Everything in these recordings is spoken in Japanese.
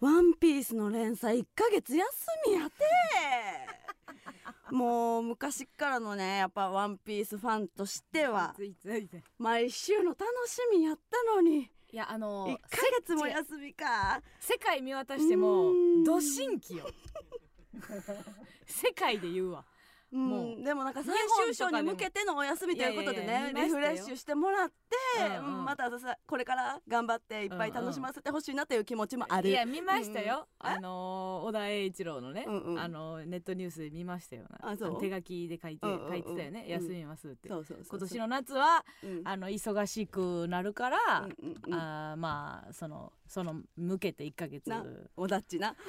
ワンピースの連載1ヶ月休みやて。もう昔からのねやっぱワンピースファンとしては毎週の楽しみやったのに。いやあの1ヶ月も休みか。世界見渡してもど新規よ。世界で言うわもうんでもなんか最終章に向けてのお休みということでねリフレッシュしてもらって、うんうん。うんまたさこれから頑張っていっぱい楽しませてほしいなという気持ちもある、いや見ましたよ、うん。うんあのー小田栄一郎のね、うんうん。あのーネットニュースで見ましたよな。あそう？の手書きで書いて、うんうんうん。書いてたよね、うん。休みますって。今年の夏はうん。あの忙しくなるから、うんうんうん。あーまあそのその向けて1ヶ月。なおだっちな。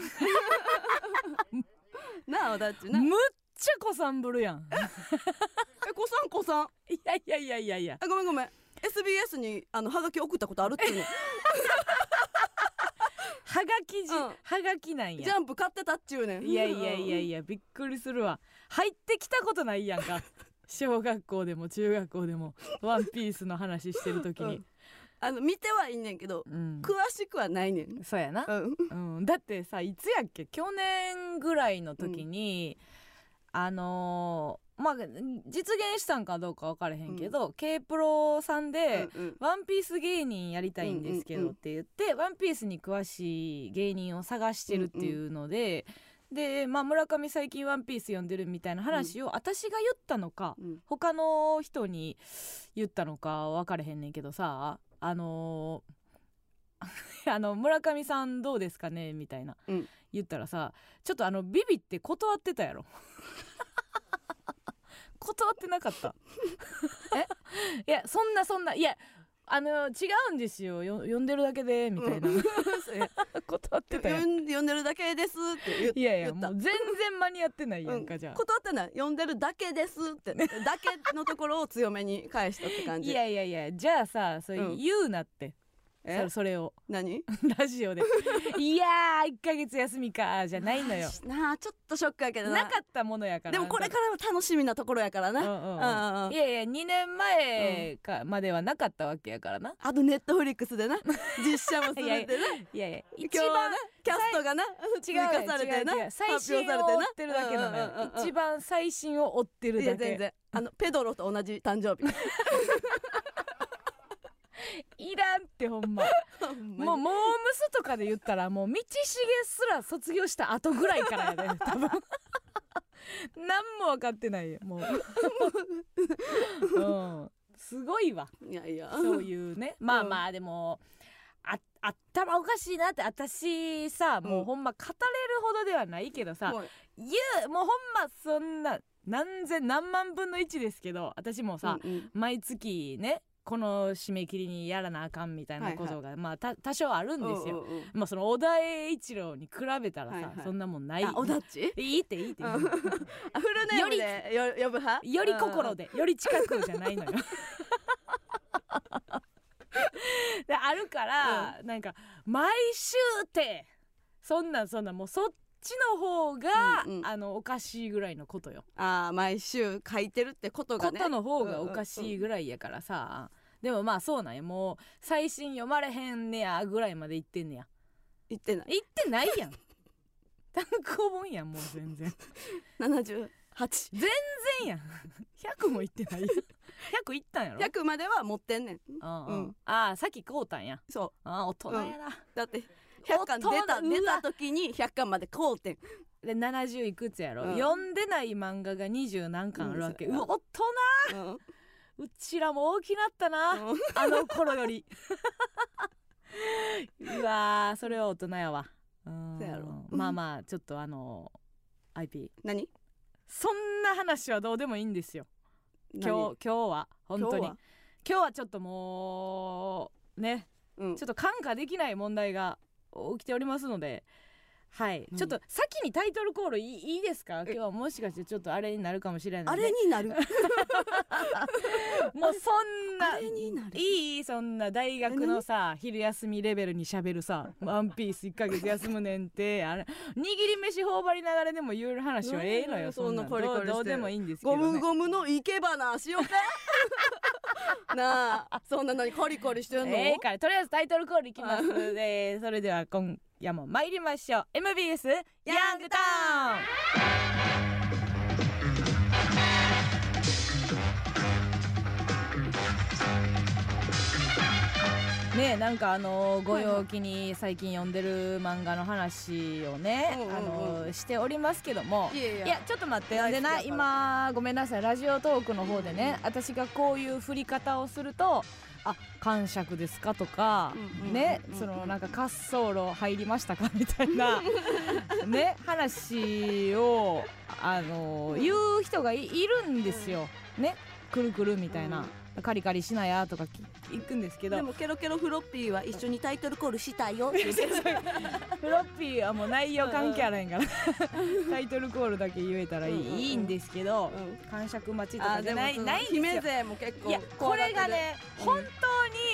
なあおだっちな。むっちゃ子さんぶるやん。え子さん子さん？いやいやいやいやいや。あごめんごめん。SBS にあのハガキ送ったことあるっていうの。はがきじ、うん。はがきなんジやャンプ買ってたっちゅうねん。いやいやいやいやびっくりするわ。入ってきたことないやんか。小学校でも中学校でもワンピースの話してる時に、あの見てはいんねんけどうん。詳しくはないねん。そうやな、うん。うん、だってさいつやっけ？去年ぐらいの時に、あのーまあ実現したんかどうか分からへんけど、K プロさんで、うんうん。ワンピース芸人やりたいんですけうんうんうん。どって言って、ワンピースに詳しい芸人を探してるっていうので、で、まあ、村上最近ワンピース読んでるみたいな話を私が言ったのか、うん。他の人に言ったのか分かれへんねんけどさあのー あの村上さんどうですかね？みたいな、うん。言ったらさちょっとあのビビって断ってたやろ。断ってなかった。え？いやそんなそんな。いやあの違うんですよ。よ読んでるだけでみたいな、そうや断ってたやん。読んでるだけですって言っいやいやもう全然間に合ってないやんか、うん。じゃあ。断ってない。読んでるだけですって。だけのところを強めに返したって感じ。いやいやいやじゃあさそれうん。言うなって、え？そそれを。何？ラジオで。いやー1ヶ月休みか。じゃないのよ。なあちょっとショックやけどな。なかったものやから。でもこれか。らは楽しみなところやからな、うんうんいやいや2年前かまではなかったわけやからな。あとネットフリックスでな。実写もするってな。いやいや一今日は番なキャストがな。追加されてな。違う違う違う最発新を追ってるだけなのよ。一番最新を追ってるいだけ。や全然。あのペドロと同じ誕生日いらんってほんま。もうモームスとかで言ったらもう道重すら卒業した後ぐらいからやで 多分。何も分かってないよもう、うん、すごいわ。いやいや。そういうね。まあまあでもあ頭おかしいなって私さもうほんま語れるほどではないけどさ、もう言うもうほんまそんな何千何万分の1ですけど私もさ、うんうん。毎月ねこの締め切りにやらなあかんみたいなことが、まあた多少あるんですよ。うんうんうんまあその小田栄一郎に比べたらさ、はいはいそんなもんない。あおだっち？いいっていいって。うんあフルネーム呼ぶ派？より心で、より近くじゃないのよ。であるから、なんか毎週ってそんなんそんなんもうそっちの方が、うんうん。あのおかしいぐらいのことよ。ああ毎週書いてるってことがね。ことの方がおかしいぐらいやからさ、でもまあそうなんや。もう最新読まれへんねやぐらいまで言ってんねや。言ってない。言ってないやん。単行本やんもう全然。78全然やん。100も言ってないやん。100いったんやろ？100までは持ってんねん。ああ、うん。ああさっき買うたんや。そああ大人やな、うだって100巻出た出た時に100巻まで買うてん。で70いくつやろ、うん。読んでない漫画が20何巻あるわけ、ううんわ大人！うん。うちらも大きなったな、うん。あの頃より。うわーそれは大人やわ。うん。そうやろ。まあまあちょっとあの IP 何？そんな話はどうでもいいんですよ。今日今日は。本当に。今今日日ははちょっともうね。うん。ちょっと看過できない問題が起きておりますのではい、うん。ちょっと先にタイトルコールいいいいですか？今日はもしかしてちょっとあれになるかもしれないあれになる？もうそんなあれになる？いいそんな大学のさ昼休みレベルにしゃべるさ「ワンピース1ヶ月休むねんってあれ握り飯頬張りながらでも言える話はええのよそんなどうでもいいんですけど、ね、ゴムゴムの生け花しようか なあそんなのにコリコリしてんの、ええからとりあえずタイトルコールいきます。でそれでは今夜も参りましょう。MBS ヤングタウンねなんかあのご陽気に最近読んでる漫画の話をね、あのしておりますけども。いやちょっと待ってでな今ごめんなさい。ラジオトークの方でね、私がこういう振り方をするとあ感触ですかとか、ねそのなんか滑走路入りましたかみたいな ね話をあの言う人がいいるんですよ、ねくるくるみたいな、カリカリしなやとかき行くんですけど。でもケロケロフロッピーは一緒にタイトルコールしたいよ。って言ってるフロッピーはもう内容関係あらへんから。タイトルコールだけ言えたらいい,、うんうんうんいいんですけど、うん感触待ちとあかじゃないないんですよ。姫勢も結構いやこれがね、うん。本当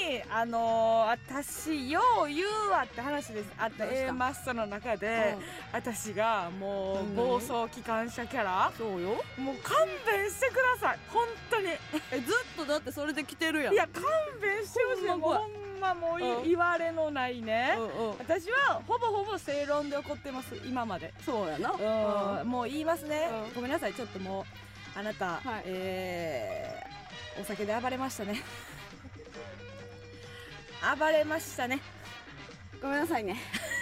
にあのー私よう言うわって話です。あった？A マストの中でる、私がもううん暴走機関車キャラうん。そうよ。もう勘弁してください。本当に。えずっとだってそれで来てるやん。いや勘弁してほしい。ほんまもういうん。言われのないね、うんうん。私はほぼほぼ正論で怒ってます。今まで。そうやな。うん。もう言いますね、うん。ごめんなさい。ちょっともうあなた、はい。えーお酒で暴れましたね。暴れましたね。ごめんなさいね。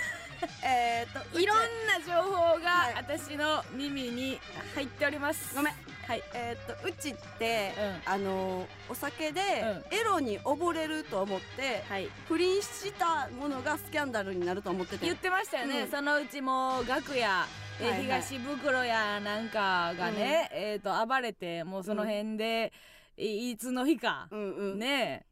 えーっといろんな情報がはい。私の耳に入っております。ごめんはいえーっとうちって、うあのお酒で、うエロに溺れると思ってはい。不倫したものがスキャンダルになると思ってて。言ってましたよね、うん。そのうちもう楽屋えーはいはい。東袋やなんかがね、えー、と暴れてもうその辺で、いいつの日か、うんうん。ね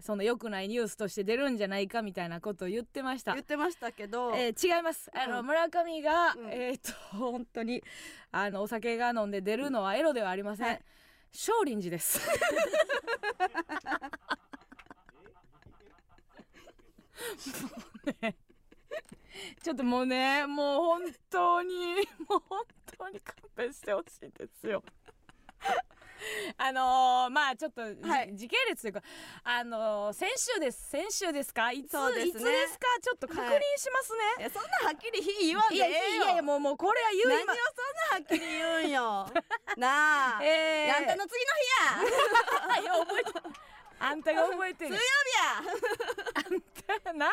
その良くないニュースとして出るんじゃないかみたいなことを言ってました。言。ってましたけど、えー違います。あの、うん村上が、うん。えっ、と本当にあのお酒が飲んで出るのはエロではありません、はい。少林寺です。もうねちょっともうねもう本当にもう本当に勘弁してほしいですよ あのー、まあちょっと、じはい。時系列というかあのー、先週です先週ですか？いつですね。いつですか？ちょっと確認しますね、い。やそんなはっきり日言わんでいやええよ。いやいやもうもうこれは言何をそんなはっきり言うんよ。なあ、えー、あんたの次の日や。いや覚えてあんたが覚えてる。水曜日や。な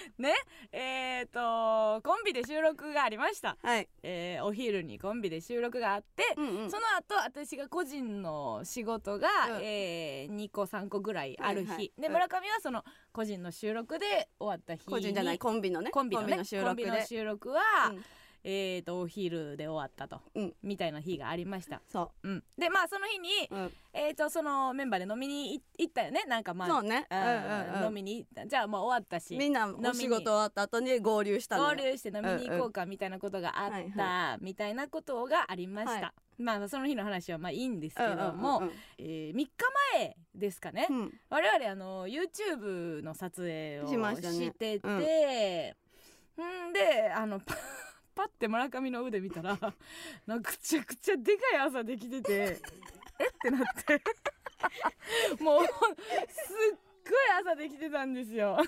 ねえっ、とコンビで収録がありました、はい、えーお昼にコンビで収録があって、うんうん。その後私が個人の仕事が、うん。え2個3個ぐらいある日、はいはい。で村上はその個人の収録で終わった日に個人じゃないコンビのね。コンビの,、ね、収録で。コンビの収録は、うんえー、とお昼で終わったと、うん。みたいな日がありました、そう。ん、でまあその日に、う、うん、えー、とそのメンバーで飲みに行行ったよね。なんかまあそうね、あうんうんうん。ー飲みに行った。じゃあもう終わったし。みんなお仕事終わった後に合流したのよ合流して飲みに行こうかみたいなことがあった、みたいなことがありました、はまあその日の話はまあいいんですけうんども、うんうんえ3日前ですかね、うん。我々あの YouTube の撮影をしましたね。してて、ん。であのパパッて村上の腕見たら なんかくちゃくちゃでかい朝できてて えってなって。もうすっごい朝できてたんですよ。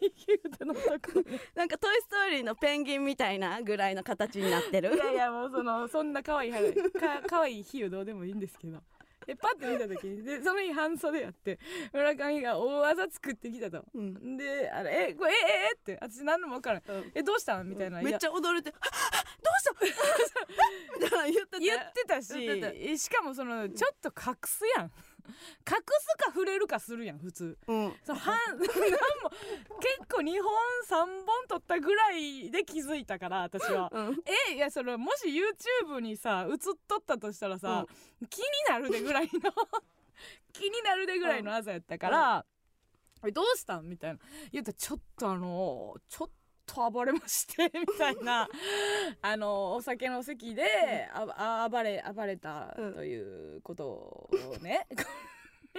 右腕のとこなんか「トイ・ストーリー」のペンギンみたいなぐらいの形になってる。いやいやもうそのそんな可愛い話か可愛い比喩どうでもいいんですけどでパッて見た時にでその日半袖やって村上が大技作ってきたと。うん。であれえこれえええって私何のも分からん。うん。えどうしたん？みたいな、めっちゃゃ踊れて「はっはっどうした？みたいな言ってて。言ってたししかもそのちょっと隠すやん。隠すか触れるかするやん普通。うん。そ 結構2本3本取ったぐらいで気づいたから私は。うん。えいやそれもし YouTube にさ映っとったとしたらさ、気になるでぐらいの 気になるでぐらいの朝やったから、えどうしたん？みたいな。言ったらちょっとあのちょっと暴れましてみたいなあのお酒の席でああ暴れ暴れたうん。ということをね、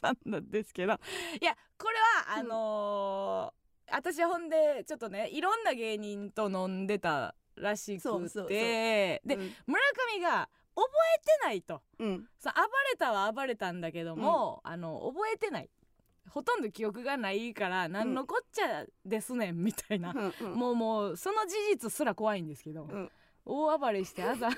挟んだんですけど。いやこれはあのー私はほんでちょっとねいろんな芸人と飲んでたらしくてでうん。村上が覚えてないと。うん。そう暴れたは暴れたんだけども、あの覚えてないほとんど記憶がないから何のこっちゃですねんみたいな、うんうん。もうもうその事実すら怖いんですけど、うん。大暴れしてあざなっ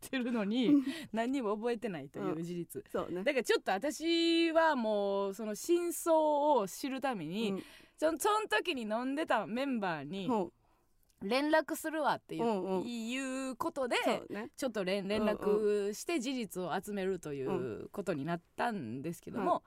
てるのに何にも覚えてないという事実、そうね。だからちょっと私はもうその真相を知るために、うん。そその時に飲んでたメンバーにほ連絡するわっていう,、うんうん。いうことでね。ちょっと連連絡して事実を集めるということになったんですけども、うん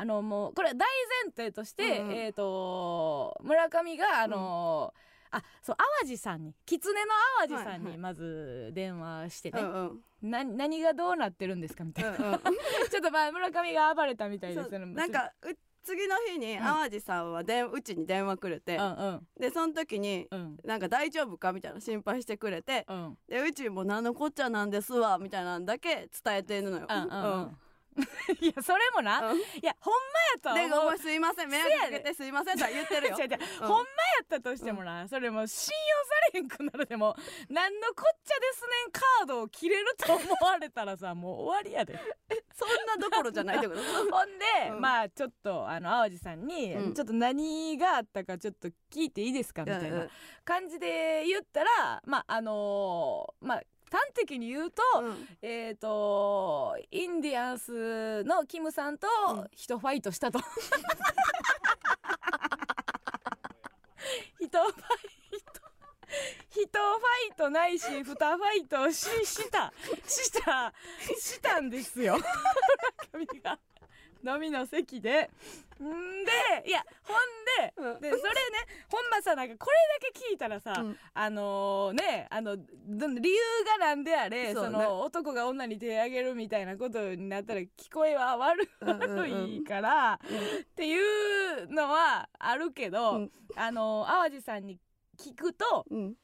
あのもうこれは大前提として、うんうん。えっ、と村上があのあそう淡路さんに狐の淡路さんはいはい。にまず電話してね、うんうん。な何がどうなってるんですかみたいな、うんうん。ちょっとまあ村上が暴れたみたいです。よねなんかう次の日にん。淡路さんはでうちに電話くれてうんうん。でその時にうん。なんか大丈夫かみたいな心配してくれてうん。でうちも何のこっちゃなんですわみたいなんだけ伝えてんのよ。うんうん。うん いやそれもな、うん。いやほんまやでとは思う。ごめんすいません迷惑かけてすいませんとは言ってるよ。違う違う。うん。ほんまやったとしてもな、それもう信用されへんくなるでも何のこっちゃですねんカードを切れると思われたらさ もう終わりやで。そんなどころじゃないってこと？ほんで、うん。まあちょっとあの淡路さんに、うん。ちょっと何があったかちょっと聞いていいですか？みたいな感じで言ったらまああのーまあ端的に言うと、うん。えっ、とインディアンスのキムさんとうん。人ファイトしたと。人ファイト。人ファイトないし二ファイトをししたしたしたんですよ 飲みの席で。んでいやほんうん。ででそれねほんまさなんかこれだけ聞いたらさ、うん。あのねあのど理由がなんであれそ,、ね。の男が女に手挙げるみたいなことになったら聞こえは悪うんうんうん。悪いから、っていうのはあるけど、うん。あの淡路さんに聞くとうん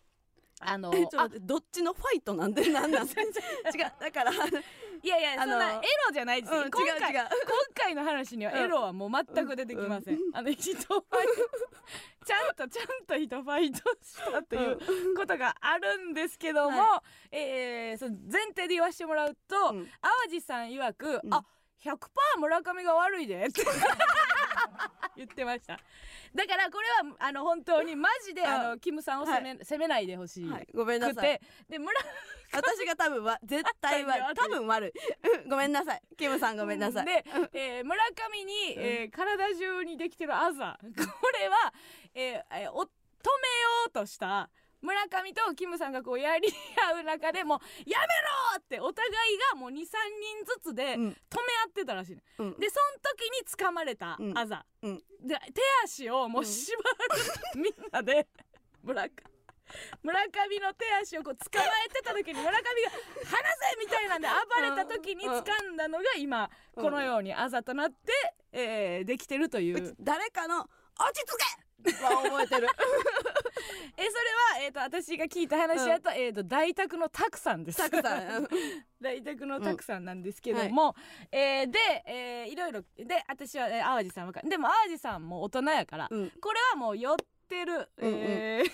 あのえちょっとどっちのファイトなんで なんなん？違うだからあいやいやあのそんなエロじゃないです。よ、うん今回今回の話にはエロはもう全く出てきません、あの人ファイト ちゃんとちゃんと人ファイトしたということがあるんですけども、はえーその前提で言わせてもらうと、うん。淡路さん曰く、うん。あ100%村上が悪いでって 言ってました。だからこれはあの本当にマジでうん。あのキムさんを責め,、責めないでほしい。はい。ごめんなくさい。て。で村 私が多分は絶対は多分悪い。うん。ごめんなさい。キムさんごめんなさい。で、えー村上に、えー体中にできてるあざ。これは、えーえーお止めようとした村上とキムさんがこうやり合う中でもう「やめろ!」ってお互いがもう23人ずつで止めうん合ってたらしいね、うん。でその時に掴まれたあざ、うん。で手足をもう縛る、みんなで村上村上の手足をこう捕まえてた時に村上が「離せ!」みたいなんで暴れた時に掴んだのが今このようにあざとなって、えーできてるという。誰かの落ち着けは覚えてる。えそれは、えー、と私が聞いた話だと,、えー、と大宅のたくさんです。たくさん。大宅のたくさんなんですけども、えーで、えーいろいろで私は、えー淡路さんはでも淡路さんも大人やから、うん。これはもう寄ってる、えー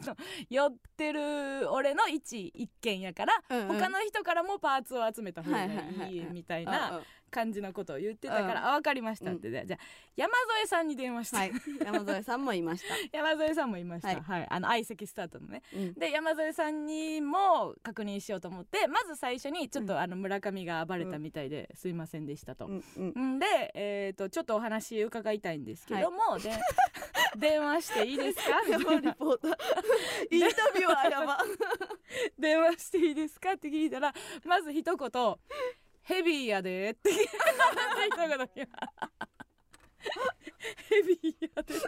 寄ってる俺の一一件やから、うんうん。他の人からもパーツを集めた方がはいはいはいはいいい。みたいうんな感じのことを言ってたから、うん。あ分かりましたって、じゃあ山添さんに電話して、はい。山添さんもいました。山添さんもいました、ははい。いあの相席スタートのね。うん。で山添さんにも確認しようと思ってまず最初にちょっと、あの村上が暴れたみたいで、すいませんでしたと。うんうん。んで、えー、とちょっとお話伺いたいんですけども、で 電話していいですか？リポーター。インタビュアーやば。電話していいですか？って聞いたらまず一言「ヘビーやで」って。ヘビーやで。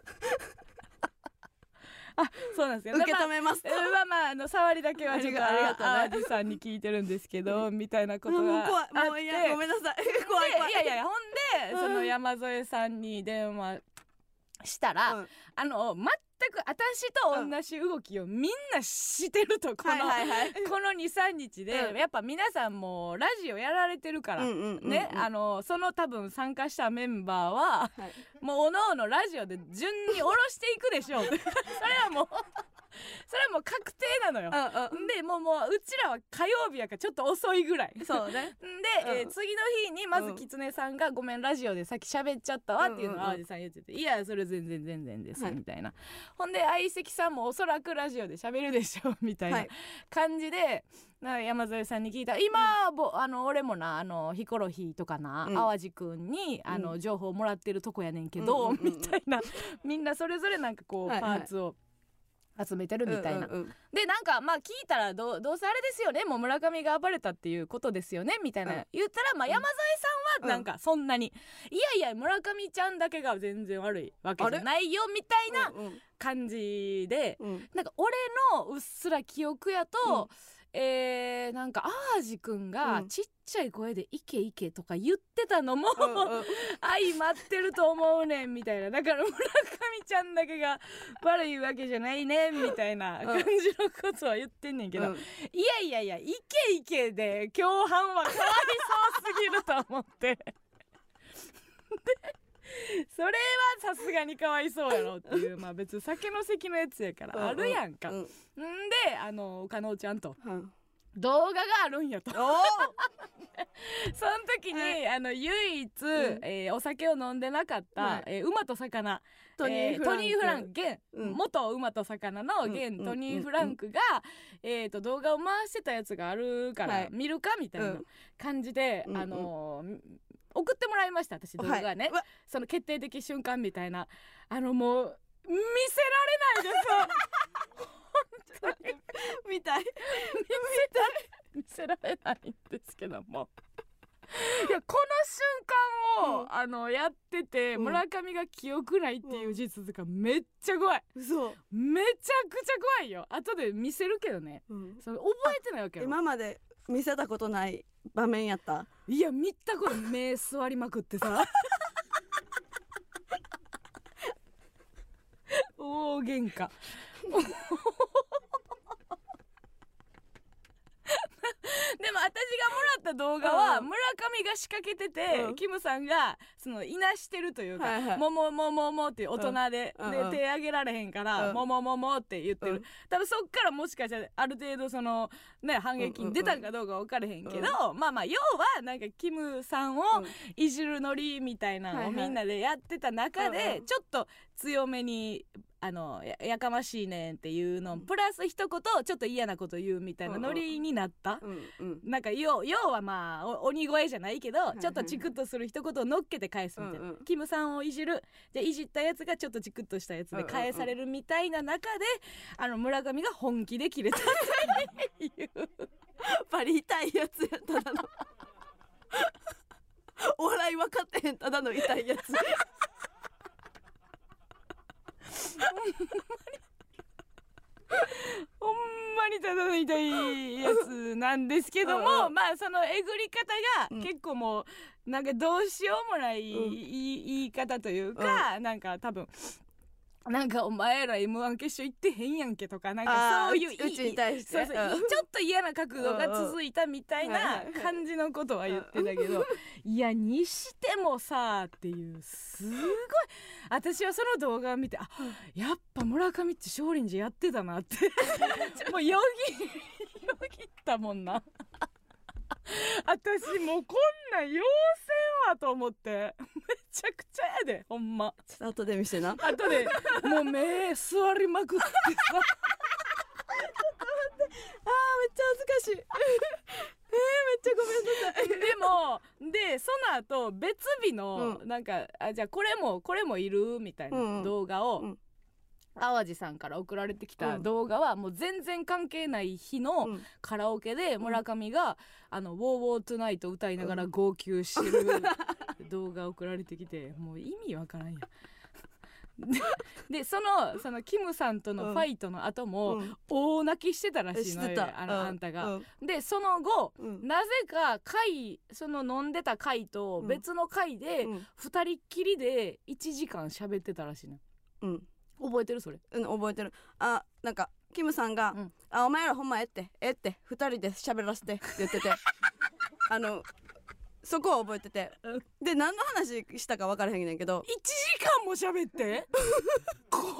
あそうなんですよ。受けまあ止めますえーまあまああの触りだけはちょっと淡路さんに聞いてるんですけどみたいなことがあってもういやごめんなさい怖い怖いでいやいやいやほんで、うんその山添さんに電話したら、うんあの全く私と同じ動きをみんなしてるとこの、はいはいはい。この23日で、うん。やっぱ皆さんもラジオやられてるから、うんうんうんうん。ね、あのその多分参加したメンバーははい。もうおのおのラジオで順に下ろしていくでしょう。それはもう それはもう確定なのよ。うんうん。でもうもううちらは火曜日やからちょっと遅いぐらい。そうね。で、えーうん。次の日にまず狐さんが「ごめんラジオでさっき喋っちゃったわ」っていうのをうん。うんうん淡路さん言ってて「いやそれ全然全然です」はい。みたいな。ほんで相席さんもおそらくラジオで喋るでしょ みたいはない。感じで、な山添さんに聞いた今、ぼあの俺もなあのヒコロヒーとかな、うん。淡路くんにあの、うん。情報もらってるとこやねんけど、うんうんうんうん。みたいな。みんなそれぞれなんかこう、はいはい。パーツを集めてるみたいな。うんうんうん。でなんかまあ聞いたらどうどうせあれですよね。もう村上が暴れたっていうことですよね。みたいな、うん。言ったらまあうん。山添さんはなんかそんなに、いやいや村上ちゃんだけが全然悪いわけじゃないよみたいなうん感じで、うん。なんか俺のうっすら記憶やと、えー、なんか淡路くんがうん。ちっちゃい声で「イケイケ」とか言ってたのも、うんうん。相まってると思うねんみたいな。だから村上ちゃんだけが悪いわけじゃないねみたいな感じのことは言ってんねんけど、うん。いやいやいやイケイケで共犯はかわいそうすぎると思って。で それはさすがにかわいそうやろっていうまあ別に酒の席のやつやからあるやんか、うん。んであの加納ちゃんと。うん。動画があるんやと。その時に、はい。あの唯一、ん。えーお酒を飲んでなかった、はい。えー馬と魚。トニーえートニー・フランク。現、うん。元馬と魚の現、うん。トニー・フランクが、えー、と動画を回してたやつがあるから、はい。見るかみたいなうん。感じで、あのー送ってもらいました私動画ね、はいその決定的瞬間みたいな。あのもう見せられないです。本当に。みたい。見せられないんですけども。いやこの瞬間を、うん。あのやってて、うん。村上が記憶ないっていう事実がめっちゃ怖い。嘘。めちゃくちゃ怖いよ。後で見せるけどね。うん。それ覚えてないわけよ。今まで見せたことない場面やった？いや見たこと目座りまくってさ。大喧嘩 でも私がもらった動画はうん。村上が仕掛けてて、うん。キムさんがそのいなしてるというかはいはい「ももももも」っていう大人で,、でうんうん。手挙げられへんから「うん。もももも」って言ってる、うん。多分そっからもしかしたらある程度そのね反撃に出たんかどうか分からへんけど、まあまあ要はなんかキムさんをいじるノリみたいなのをみんなでやってた中でちょっと強めにあのややかましいねんっていうのプラス一言ちょっと嫌なこと言うみたいなノリになった。うんうん。なんか要要はまあお鬼越じゃないけど、ちょっとチクッとする一言を乗っけて返すみたいな、うんうん。キムさんをいじる。じゃあいじったやつがちょっとチクッとしたやつで返されるみたいな中で、あの村上が本気で切れたっていう。バリ痛いやつやただの。お 笑い分かってへんただの痛いやつほんまにただの痛いやつなんですけども、うんうん。まあそのえぐり方うん。が結構もうなんかどうしようもないうん。言い言い方というか、なんか多分なんかお前ら m 1決勝行ってへんやんけとかなんかそういううちに対して？そうそううん。ちょっと嫌な角度が続いたみたいな感じのことは言ってたけどいやにしてもさっていうすごい。私はその動画を見てあやっぱ村上って少林寺やってたなって。もうよぎよぎったもんな 私もうこんなん要せんわと思って。めちゃくちゃやでほんま。ちょっと後で見してな。あとで。もう目座りまくってさ。あーめっちゃ恥ずかしい。えー、めっちゃごめんなさい。でもでその後別日のうなんか、あじゃあこれもこれもいる？みたいなん。動画を、うん淡路さんから送られてきたうん。動画はもう全然関係ない日のうん。カラオケで村上が「あのウォーウォートゥナイト」歌いながらうん。号泣してる 動画送られてきてもう意味わからんやん。ででそのそのキムさんとのファイトの後も、うん。大泣きしてたらしいのよあの、うん。あんたが。うん。でその後うん。なぜか回その飲んでた回とうん別の回でうん。二人っきりで1時間喋ってたらしいなうん覚えてる？それ。うん覚えてる。あなんかキムさんが「うん。あお前らほんまええって。ええって二人で喋らせて」って言ってて。あのそこは覚えてて。うん。で何の話したか分からへんねんけど。1時間も喋って？怖っ。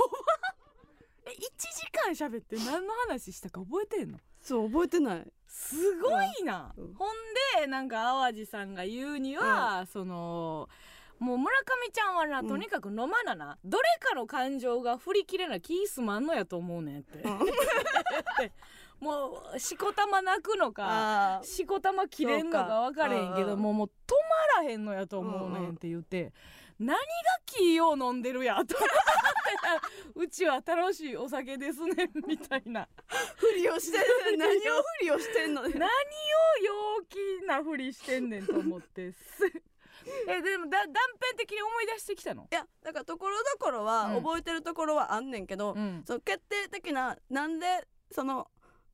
え1時間喋って何の話したか覚えてんの？そう覚えてない。すごいな、うん。ほんでなんか淡路さんが言うには、そのもう村上ちゃんはなうん。とにかく飲まなな、どれかの感情が振り切れな気すまんのやと思うねんって、うん。もうしこたま泣くのかしこたま切れんのか分かれへんけどもうもう止まらへんのやと思うねんって言って、何が気を飲んでるやとうちは楽しいお酒ですねみたいな。ふりをしてん 何をふりをしてんのね何を陽気なふりしてんねんと思ってす えでもだ断片的に思い出してきたの？いやだからところどころはうん。覚えてるところはあんねんけど、うん。その決定的ななんでその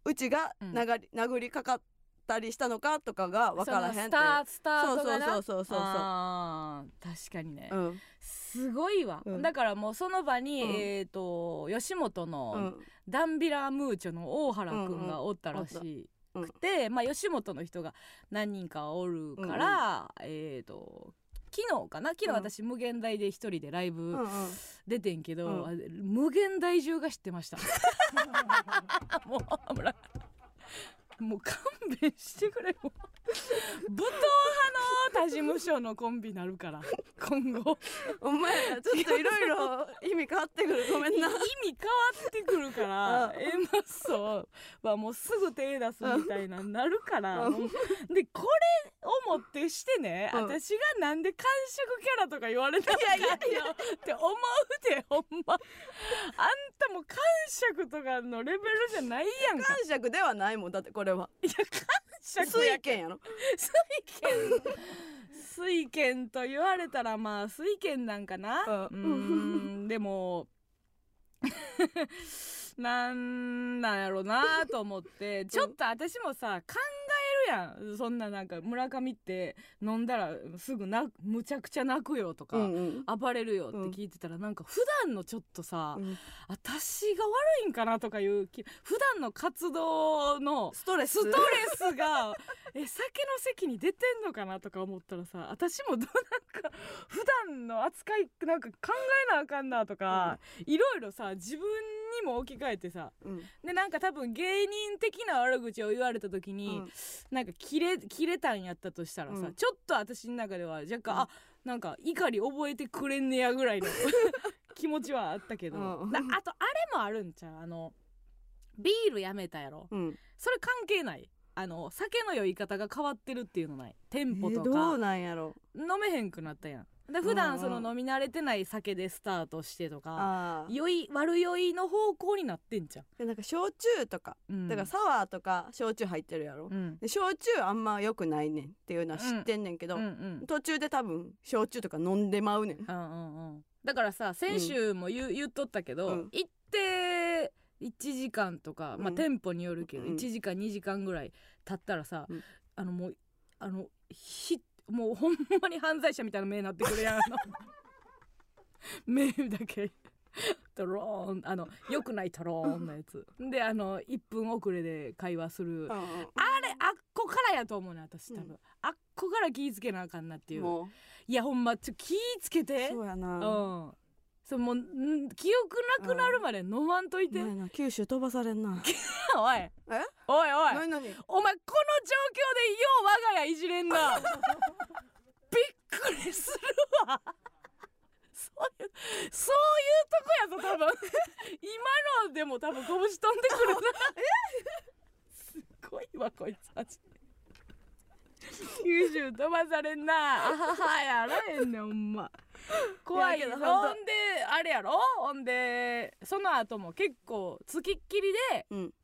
うちがうん。殴り,、殴りかかったりしたのかとかが分からへんってそのスタースタートがな？そうそうそうそうそう。あー確かにね、うん。すごいわ、うん。だからもうその場に、うん。えっ、と吉本うのん。ダンビラムーチョの大原くんがおったらしくて、まあ吉本の人が何人かおるから、えっ、と昨日かな？昨日うん。私無限大で一人でライブうんうん。出てんけど、うん。あ無限大中が知ってました。もうもう勘弁してくれよ。武闘派の他事務所のコンビになるから今後。お前らちょっといろいろ意味変わってくる。ごめんな。意味変わってくるから うん。A マッソはもうすぐ手出すみたいなになるから。でこれをもってしてねうん。私がなんで完食キャラとか言われたのかいやいやいや。って思うでほんま。あんたも完食とかのレベルじゃないやんか。感触ではないもん。だってこれは。いや完食水や拳やろ。水拳。水拳と言われたらまあ水拳なんかな。ううん。でも なんなんやろなと思って。ちょっと私もさ考えるやん。そんななんか村上って飲んだらすぐなむちゃくちゃ泣くよとか、うんうん。暴れるよって聞いてたらなんか普段のちょっとさ、うん。私が悪いんかなとかいう気普段の活動のストレス。ストレスが え酒の席に出てんのかなとか思ったらさ私もどうなんか普段の扱いなんか考えなあかんなとか、いろいろさ自分にも置き換えてさうん。でなんか多分芸人的な悪口を言われた時に、うん。なんか切れ切れたんやったとしたらさ、うん。ちょっと私の中では若干、うん。あなんか怒り覚えてくれんねやぐらいの 気持ちはあったけど、あとあれもあるんちゃうあのビールやめたやろ。うん。それ関係ない。あの酒の酔い方が変わってるっていうのない。テンポとえーどうか、なんやろ。飲めへんくなったやんで普段その飲み慣れてない酒でスタートしてとか、酔い悪酔いの方向になってんじゃん、でなんか焼酎とかうん、だからサワーとか焼酎入ってるやろ。うん。で焼酎あんま良くないねんっていうのは知ってんねんけど、うんうん。途中で多分焼酎とか飲んでまうねん。うんうんうん。だからさ先週も言,、う言っとったけど、うん。行って1時間とか、まあうん店舗によるけど、うん。1時間2時間ぐらい経ったらさ、うん。あのもうあのひもうほんまに犯罪者みたいな目になってくるやん。目だけ。トローン。あのよくないトローンのやつ。であの1分遅れで会話する、あれあっこからやと思うね私多分、うん。あっこから気ぃつけなあかんなっていう。もいやほんまちょ気ぃつけうて。そうやな。うんそうもうん記憶なくなるまで飲まんといて、お前な九州飛ばされんな。おい。え？おいおい。何何？お前この状況でよう我が家いじれんな。びっくりするわ。そういうそういうとこやぞ多分。今のでも多分拳飛んでくるな。すごいわこいつマジで九州飛ばされんな。あははやらへんねんほんま 怖いよほんであれやろ？ほんでその後も結構つきっきりでうん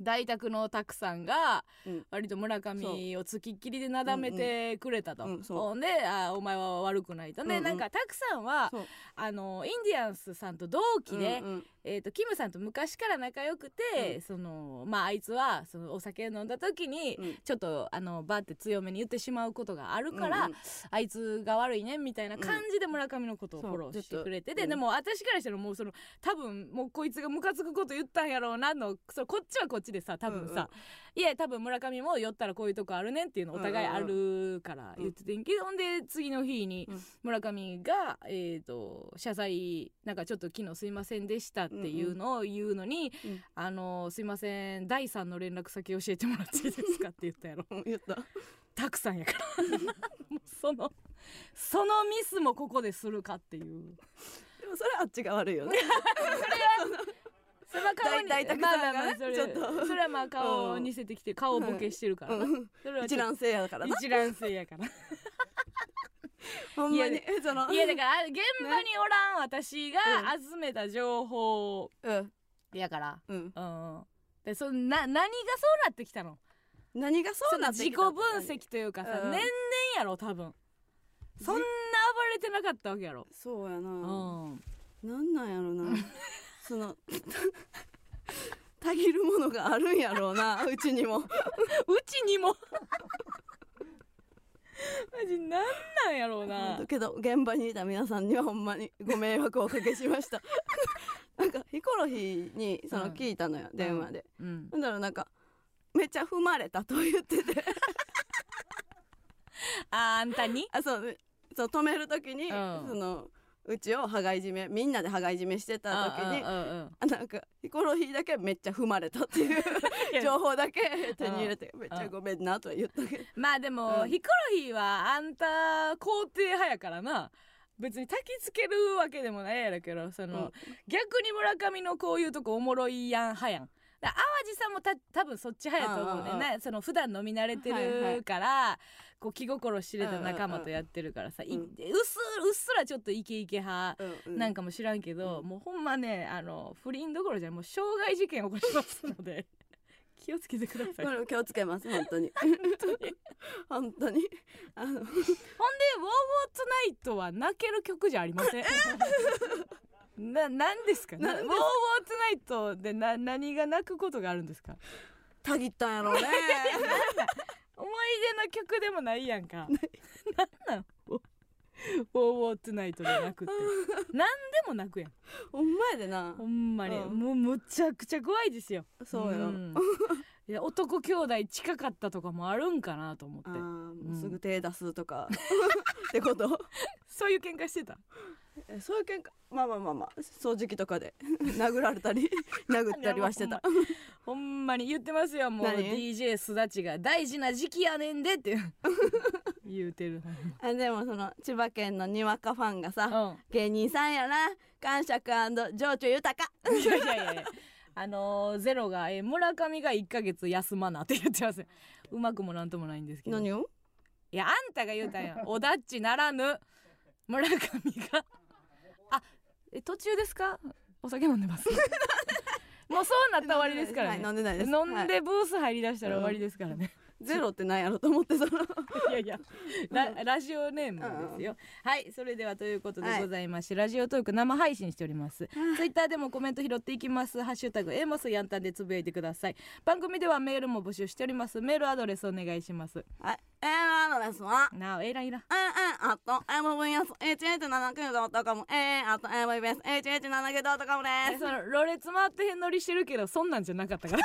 大宅のたくさんがうん。割と村上をつきっきりでなだめてくれたと、う。んうんそう。ほんであお前は悪くないと、でうんうん。なんかたくさんはそう。あのインディアンスさんと同期で、うんうん。えー、とキムさんと昔から仲良くて、うん。そのまああいつはそのお酒飲んだ時に、うん。ちょっとあのバーって強めに言ってしまうことがあるから、うんうん。あいつが悪いねみたいな感じで村上のことをフォローしてくれて。て、ずっとうん。でも私からしたらもうその多分もうこいつがムカつくこと言ったんやろうなの。それこっちはこっちちでさ多分さ、いや多分村上も寄ったらこういうとこあるねんっていうのお互いあるから言っててんけど、ほん。で次の日にうん。村上が、えー、と謝罪なんかちょっと昨日すいませんでしたっていうのを言うのに「うん。あのすいません第3の連絡先教えてもらっていいですか?」って言ったやろ。う ん言った。たくさんやから。もうそのそのミスもここでするかっていう。でもそれあっちが悪いよね。それは顔に大大まあまあまあそれちょっと。それはまあ顔を似せてきて顔ボケしてるからな、うん。それは一卵性やからな。一卵性やから。ほんまに。その。いやだから現場におらん私が集めた情報うんやから。うん。うん。でそんな何がそうなってきたの？何がそうなって自己きた分析というかさ、うん。年々やろ多分。そんな暴れてなかったわけやろ。そうやな、うん。なんなんやろなそのたぎるものがあるんやろうなうちにも。うちにも？マジなんなんやろうな。けど現場にいた皆さんにはほんまにご迷惑をおかけしました。なんかヒコロヒーにそのうん。聞いたのよ、電話で。うん。ほんだらなんかめっちゃ踏まれたと言ってて。ああんたに？あそうそう止める時に、うん。そのうちを羽交い締めみんなで羽交い締めしてた時にあなんかヒコロヒーだけめっちゃ踏まれたっていう 情報だけ手に入れてめっちゃごめんなとは言ったけど。まあでも、うんヒコロヒーはあんた肯定派やからな。別に焚きつけるわけでもないやろけどその、うん。逆に村上のこういうとこおもろいやん派やん。淡路さんもた多分そっち派やと思うねんうんうんなその普段飲み慣れてはいはいるから、こう気心知れた仲間とやってるからさ、いうんうっすうっすらちょっとイケイケ派うんうん。なんかも知らんけど、うん。もうほんまねあの不倫どころじゃもう傷害事件起こしますので 気をつけてください。これ気をつけます 本当に。本当に。あの。ほんで「ウォーウォートナイト」は泣ける曲じゃありません？な何ですか？なウォーウォートナイトでな何が泣くことがあるんですか？たぎったんやろうね思い出の曲でもないやんか。なんなん？ウォーウォートナイトで泣くって。何でも泣くやん。ほんまやでな。ほんまに、うん。もうむちゃくちゃ怖いですよ。そうよ、ん。いや男兄弟近かったとかもあるんかなと思って。あーもうすぐ手出すとか、ってこと。そういう喧嘩してた？えそういう喧嘩まあまあまあまあ掃除機とかで 殴られたり 殴ったりはしてた。ほんま。に言ってますよ。もう何？DJ すだちが大事な時期やねんでって 言うてる。あでもその千葉県のにわかファンがさ、ま芸人さんやな。感触情緒豊か。うんいやいやいや。あのーゼロが、えー村上が1ヶ月休まなって言ってますうまくもなんともないんですけど。何を？いやあんたが言うたんや。おだっちならぬ。村上があえ途中ですか？お酒飲んでます。もうそうなったら終わりですからね。はい飲んでないです。飲んはい。でブース入りだしたら終わりですからね、ゼロってなんやろと思ってその。いやいやララジオネームですよ、はいそれではということでございまして、ラジオトーク生配信しております。ツイッターでもコメント拾っていきます。ハッシュタグエモスヤンタンでつぶやいてください。番組ではメールも募集しております。メールアドレスお願いします。はいえー、アドレスはなおえらいらえー、あと MVS1179.com えー、あと MVS1179.com えです。そのろれつ回ってへん乗りしてるけどそんなんじゃなかったから。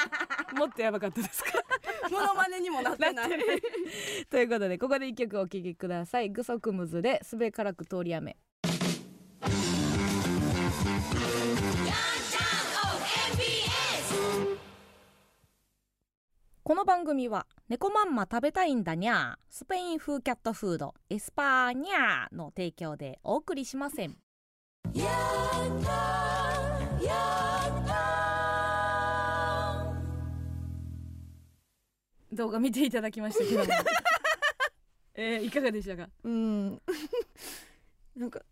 もっとやばかったですか？モノマネにもなってない。ということでここで一曲お聴きください。グソクムズですべからく通り雨この番組は猫まんま食べたいんだにゃースペイン風キャットフードエスパーニャーの提供でお送りしません。動画見ていただきましたけども えー、いかがでしたか？うん。なんか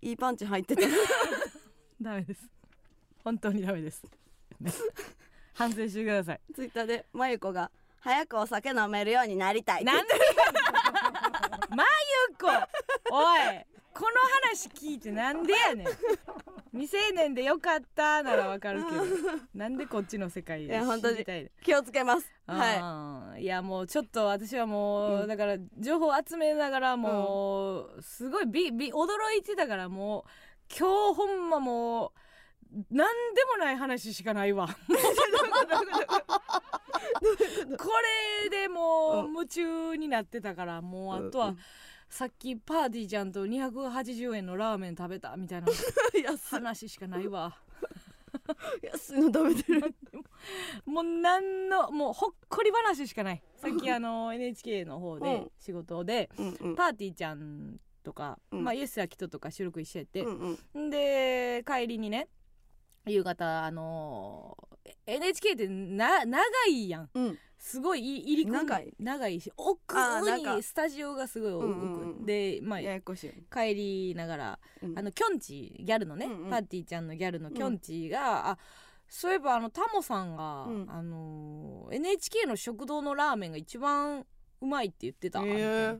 いいパンチ入ってた。ダメです。本当にダメです、ね反省してください。ツイッターでまゆこが早くお酒飲めるようになりたい。なんで？まゆこおい！この話聞いてなんでやねん。未成年でよかったならわかるけど。なんでこっちの世界いや本当に。気をつけます。ははい、いやもうちょっと私はもう、うん。だから情報集めながらもう、すごいびび驚いてたからもう今日ほんまもうなんでもない話しかないわ。これでもう夢中になってたからもうあとはさっきパーティーちゃんと280円のラーメン食べたみたいな 話しかないわ。安いの食べてる。もうなんのもうほっこり話しかない。さっきあの NHK の方でうん。仕事でパーティーちゃんとか、うん。まあイエス・アキトとか収録一緒やって、うんうん。で帰りにね夕方あのー NHK ってな長いやん。うん。すごい入り組ん長い。長いし奥にスタジオがすごい奥、うんうんうんでまあややこしい。帰りながらうん。あのきょんちギャルのね、うんうん。パーティーちゃんのギャルのきょんちが、あそういえばあのタモさんが、うん。あのー NHK の食堂のラーメンが一番うまいって言ってた、へー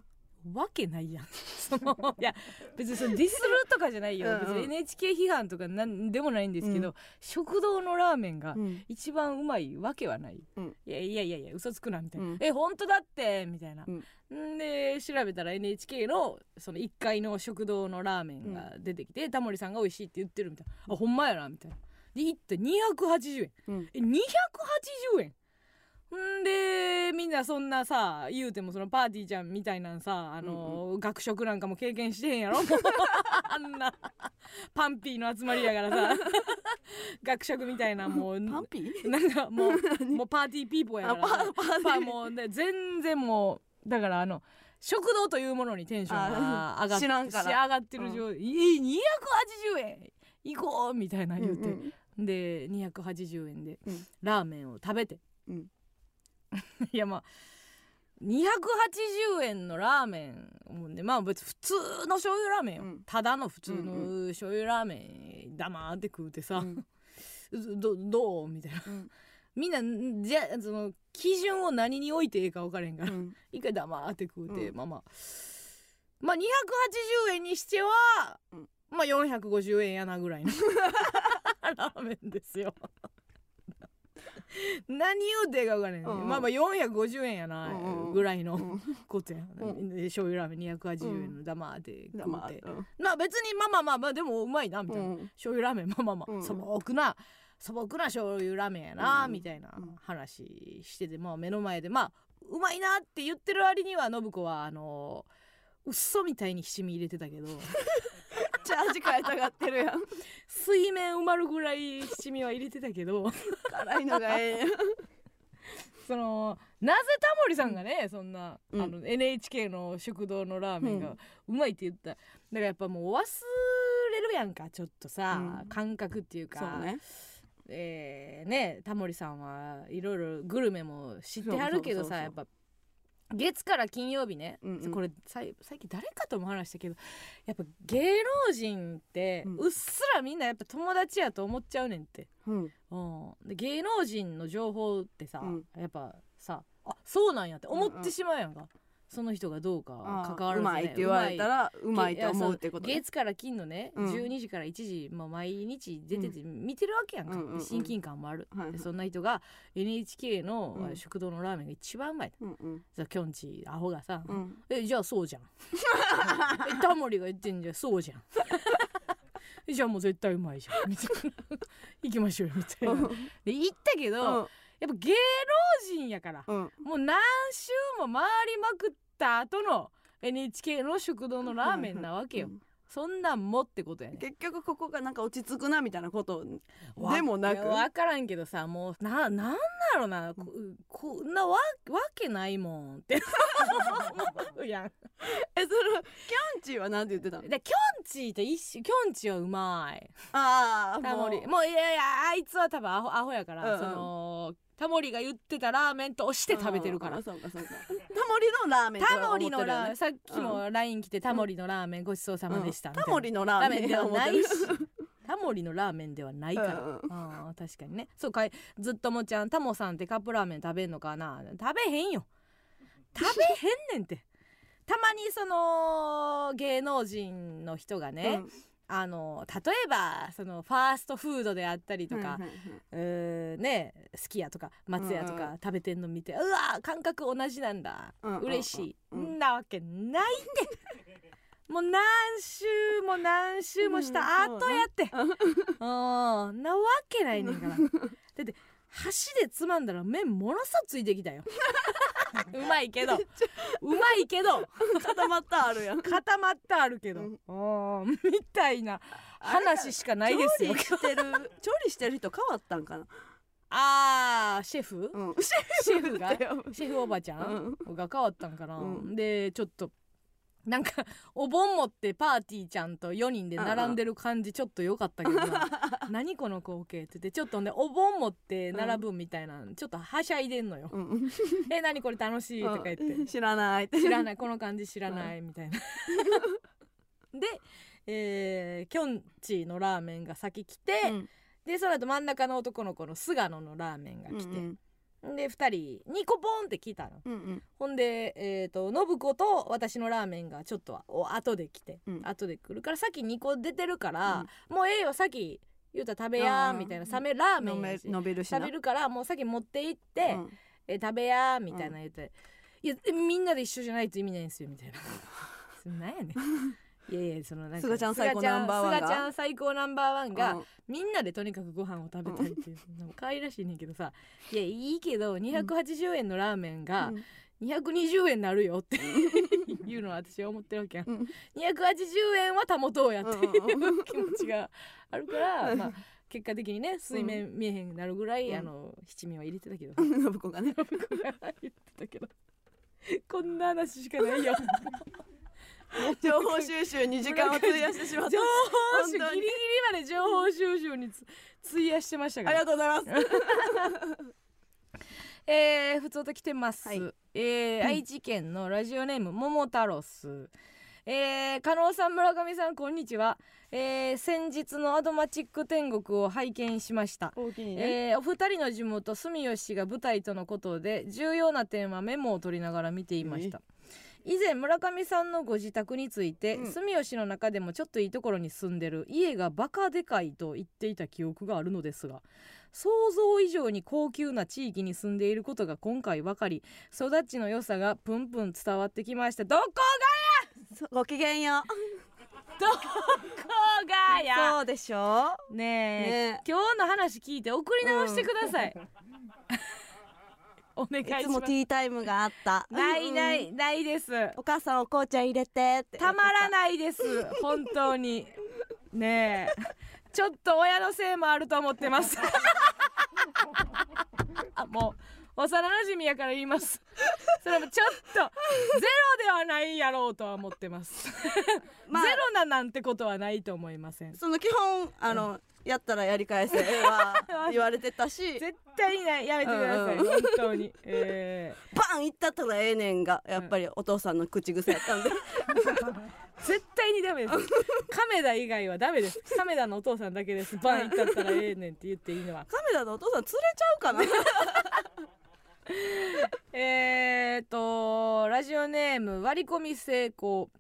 わけないやん。そのいや別にそのディスるとかじゃないよ。うんうん。別に NHK 批判とかなんでもないんですけど、うん。食堂のラーメンがうん。一番うまいわけはない、うん。いやいやいやいや嘘つくなみたいな、うん。え本当だってみたいな、うん。んで調べたら NHK のその1階の食堂のラーメンが出てきて、タモリさんが美味しいって言ってるみたいな。あほんまやなみたいな。で行って280円。うん。え280円？んでみんなそんなさ言うてもそのパーティーちゃんみたいなんさあの、学食なんかも経験してへんやろ？あんなパンピーの集まりやからさ。学食みたいなもうパンピー？なんかもう もうパーティーピーポーやからパパーティー。まあもうね全然もうだからあの食堂というものにテンションが上がっ知らんから。し上がってる状態、え280円行こうみたいな言うて、うんで280円でうん。ラーメンを食べて、うん いやまあ280円のラーメンもねまあ別に普通の醤油ラーメンよ、うん。ただの普通うんの醤油ラーメン黙って食うてさ、うん。どどう？みたいな。うん。みんなんじゃその基準を何に置いていいか分からへんから、うん。一回黙って食うて、うん。まあまあ。まあ280円にしては、うん。まあ450円やなぐらいの ラーメンですよ 何言うてか分からへん、うんうん。まあまあ450円やなうんうん。ぐらいのうん。ことや、うん。で醤油ラーメン280円の黙って食うまあて、まあ別にまあまあまあまあでもうまいなみたいな、うん。醤油ラーメンまあまあまあ、うん。素朴な素朴な醤油ラーメンやな、うんみたいなうん話しててまあ目の前でまあうまいなって言ってる割には信子はあの嘘みたいに七味入れてたけど じゃあ味変えたがってるやん。水面埋まるぐらい七味は入れてたけど。辛いのがええそのなぜタモリさんがねそんな、うん。あの NHK の食堂のラーメンがうまいって言った、だからやっぱもう忘れるやんかちょっとさ、うん。感覚っていうか。そうね。えーねタモリさんはいろいろグルメも知ってはるけどさやっぱ月から金曜日ね、うんうん。これ最近誰かとも話したけどやっぱ芸能人ってうん。うっすらみんなやっぱ友達やと思っちゃうねんって、うん。うん、で芸能人の情報ってさ、うん。やっぱさあそうなんやって思ってしまうやんか、その人がどうかあ関わらず、ね、うまいって言われたらうまい。と思うってことね。月から金のね、うん。12時から1時、まあ、毎日出てて見てるわけやんか、うん親近感もある、はいはい。でそんな人が NHK のうん。食堂のラーメンが一番うまい。うんうん。さきょんちアホがさ、うん。えじゃあそうじゃん。えタモリが言ってんじゃん。そうじゃん。えじゃあもう絶対うまいじゃん。みたいな行きましょうよみたいな。で行ったけど、やっぱ芸能人やから。うん。もう何周も回りまくった後の NHK の食堂のラーメンなわけよ、うんそんなんもってことやね結局ここがなんか落ち着くなみたいなことわでもないくや分からんけどさもうななんだろうなここんなわわけないもんって。思うやん。えそのキョンチーはなんて言ってたの？できょんちーと一緒きょんちーはうまい。ああもう。もういやいやあいつは多分アホアホやから、うんうん。そのタモリが言ってたラーメンとして食べてるから。タモリのラーメンとタモリのラーメン、ンさっきも LINE 来て、タモリのラーメンごちそうさまでしたみたタモリのラーメンではないし。タモリのラーメンではないから、うんあー確かにね。そうかいずっともちゃんタモさんってカップラーメン食べんのかな。食べへんよ。食べへんねんって。たまにその芸能人の人がね、あの例えばそのファーストフードであったりとか、うんねすき家とか松屋とうんうか食べてんの見て、うわ感覚同じなんだ、うんうんうん。嬉しい、うん。んなわけないって もう何周も何周もした後やって。うん。なわけないねんから。だって箸でつまんだら麺ものすごくついてきたよ。うまいけど。うまいけど。固まったあるやん。固まってあるけど、うん。みたいな話しかないですよ。調理してる調理してる人変わったんかな。あーシェフ、うん。シェフが。シェフおばちゃん、が変わったんかな、うん。でちょっとなんか お盆持ってパーティーちゃんと4人で並んでる感じちょっと良かったけどな 何この光景って言ってちょっとねお盆持って並ぶみたいな、ちょっとはしゃいでんのよ。うん「え何これ楽しい」とか言って。うん。知らない。知らない。この感じ知らないみたいな。で、えー、きょんちぃのラーメンが先来て、うん。でその後真ん中の男の子の菅野のラーメンが来て、うんで2人2個ポンって来たの。うんうん。ほんでえー、と信子と私のラーメンがちょっとお後で来て、うん。後で来るからさっき2個出てるから、もうええよさっき言うたら食べやみたいな。冷めラーメン食べるからもうさっき持って行って、うん。え食べやみたいな言って、いやみんなで一緒じゃないと意味ないんですよみたいな。なんやねんいやいやそのなんかすがちゃん最高ナンバーワンが。すがちゃん最高ナンバーワンが、うん。みんなでとにかくご飯を食べたいっていう。なんか可愛らしいねんけどさいやいいけど280円のラーメンが220円になるよっていうのは私は思ってるわけやん。うん。280円は保とうやっていう気持ちがあるから、まあ、結果的にね水面見えへんなるぐらい、うん。あの七味は入れてたけど。うん。信子がね。信子が言ってたけど。こんな話しかないよ 情報収集に時間を費やしてしまった。情報ギリギリまで情報収集につ費やしてましたから。ありがとうございます。えー、ふつおと来てます、はい。えー愛知県のラジオネーム桃太郎スえー、加納さん村上さんこんにちは、えー、先日のアドマチック天国を拝見しました。ね。えーお二人の地元住吉が舞台とのことで重要な点はメモを取りながら見ていました以前村上さんのご自宅について、うん。住吉の中でもちょっといいところに住んでる家がバカでかいと言っていた記憶があるのですが想像以上に高級な地域に住んでいることが今回分かり育ちの良さがプンプン伝わってきました。どこそごきげんよ。がどこがうや！そうでしょ？ねえ。ね今日の話聞いて送り直してください、お願いしいつもますティータイムがあった。ないなうんいないです。お母さんお紅茶入れてって。たまらいないです本当に。ねえ。ちょっと親のせいもあると思ってます。あもう幼馴染やから言います。それもちょっとゼロではないやろうとは思ってます、まあゼロななんてことはないと思いません。その基本あのやったらやり返せ は 言われてたし。絶対にないやめてください、うんうん本当に、えバンいったったらええねんがやっぱりお父さんの口癖やったんで。ー 絶対にダメです。亀田以外はダメです。亀田のお父さんだけです。バン行ったったらええねんって言っていいのは。カメラのお父さん釣れちゃうかな。えーとラジオネーム割り込み成功。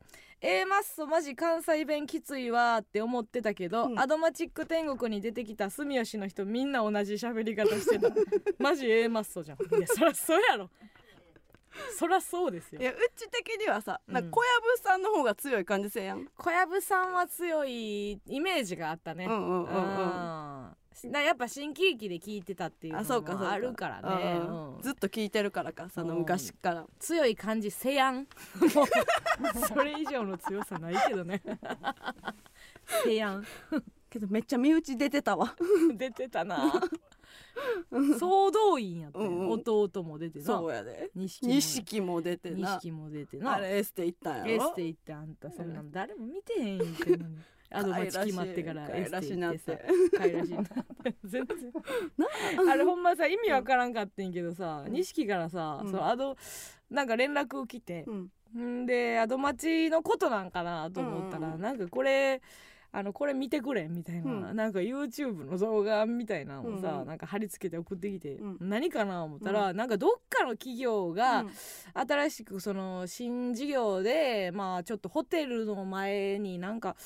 A マッソマジ関西弁きついわーって思ってたけど、うん。アドマチック天国に出てきた住吉の人みんな同じ喋り方してた。マジ A マッソじゃん。いやそらそうやろ。そらそうですよ。いやうち的にはさな小籔さんの方が強い感じせんやん。小籔さんは強いイメージがあったね。うんうんうんうん。うんなやっぱ新喜劇で聞いてたっていうのもあるからね、うんうん。ずっと聞いてるからかその昔から。強い感じせやんそれ以上の強さないけどね。せやんけどめっちゃ身内出てたわ。出てたな。総動員やって、うんうん弟も出てな。そうやで。錦も。出てな。錦も出てな。あれエステ行ったんやろ？エステ行ってあんたそんなの誰も見てへん言ってんのにアドマチ決まってからエステ行ってさ帰らしいなって。全然。あれほんまさ意味わからんかってんけどさうん。錦からさ、うん。そのアドなんか連絡来て、うん。んでアドマチのことなんかなと思ったら、うんうんなんかこれあのこれ見てくれみたいな、うん。なんか YouTube の動画みたいなのをさ、うん。うんなんか貼り付けて送ってきて、うん。何かな思ったら、なんかどっかの企業がうん。新しくその新事業でまあちょっとホテルの前になんか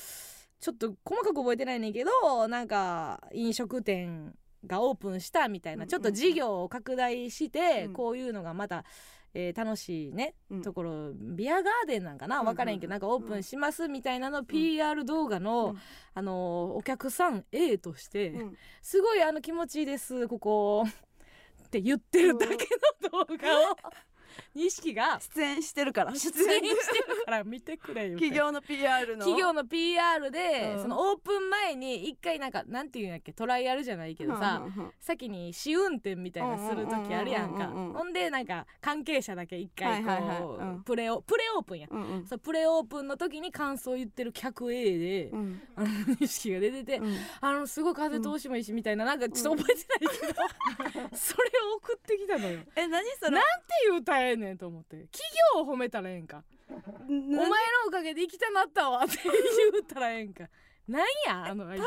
ちょっと細かく覚えてないねんけどなんか飲食店がオープンしたみたいな、うんうんちょっと事業を拡大して、うん。こういうのがまた、えー楽しいね、うん。ところビアガーデンなんかなうん分からへんけど、なんかオープンしますみたいなの PR 動画の、うん。あのーお客さん A として、うん。すごいあの気持ちいいですここ。って言ってるだけの動画を 錦が出演してるから。出演してるから見てくれよ企業の PR の。企業の PR で、うん。そのオープン前に一回なんかなんていうんやっけトライアルじゃないけどさ、うんうんうん先に試運転みたいなする時あるやんか。うんうんうんうんうん。ほんでなんか関係者だけ一回こう、はいはいはい。うん。プレオプレオープンや。うんうん。そうプレオープンの時に感想言ってる客 A で、うん。あの錦が出てて、うん。あのすごい風通しもいいしみたいななんかちょっと覚えてないけど、それを送ってきたのよ。なんてえ何それ言うたらええねんと思って。企業を褒めたらええんか。お前のおかげで生きたなったわって言うたらええんか。なんやあのタレント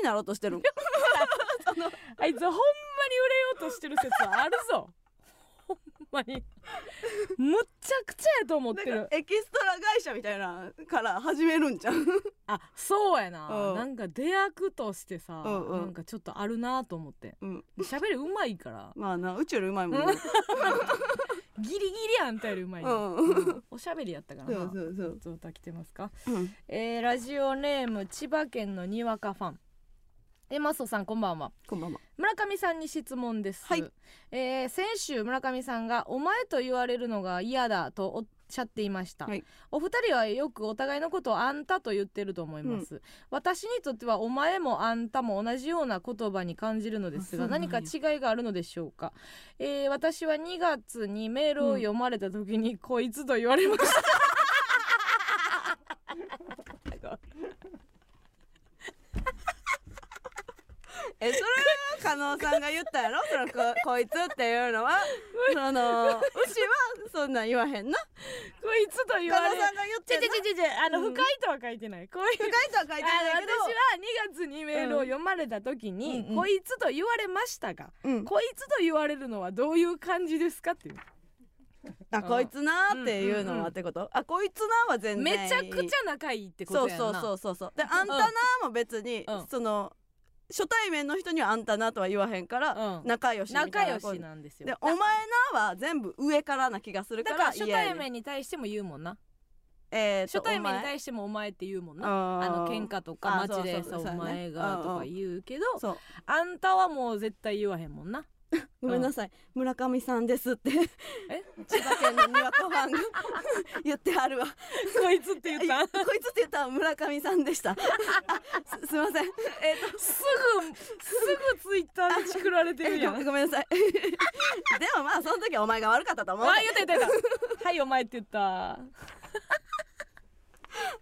になろうとしてる あいつほんまに売れようとしてる説あるぞ。ほんまに。むっちゃくちゃやと思ってる。エキストラ会社みたいなから始めるんじゃん あそうやな、うん。なんか出役としてさ、うんうん。なんかちょっとあるなと思って。うん。りうまいから。まあなうちよりうまいもんねギリギリあんたよりうまいな、うん。うん。おしゃべりやったからそうなそうそう。ずっと来てますか？うん。えーラジオネーム千葉県のにわかファン。えマストさんこんばんは。こんばんは。村上さんに質問です、はい。えー先週村上さんが「お前と言われるのが嫌だ」とおっしゃっていました、はい。お二人はよくお互いのことを「あんた」と言ってると思います、私にとっては「お前」も「あんた」も同じような言葉に感じるのですが何か違いがあるのでしょうか、えー私は2月にメールを読まれた時に「こいつ」と言われましたえそれは加納さんが言ったやろ？そのここいつっていうのは？そのうちはそんなん言わへんな？こいつと言加納われさんが言ってんな？ちょちょあの、うん。深いとは書いてない。こういう。深いとは書いてあないけど。の私は2月にメールを読まれた時に、うんうん。こいつと言われましたが、うん。こいつと言われるのはどういう感じですかっていう。あこいつなっていうのはってこと？あこいつなは全然めちゃくちゃ仲いいってことやんな。そうそうそうそうそう。であんたなも別に、うん。その初対面の人にはあんたなとは言わへんから、うん。仲良しみたいな。仲良しなんですよ。でお前なは全部上からな気がするかだからら初対面に対しても言うもんな。えーと初対面に対してもお前って言うもんな。あの喧嘩とかあ街でさお前がとか言うけどあんたはもう絶対言わへんもんな ごめんなさい、村上さんですって。え？千葉県のにわかファンが 言ってはるわ。こいつって言った？いこいつって言ったら村上さんでした。あすすいません。えっ、とすぐすぐツイッターでチクられてるやん。ごごめんなさい。でもまあその時はお前が悪かったと思う。はいお前って言った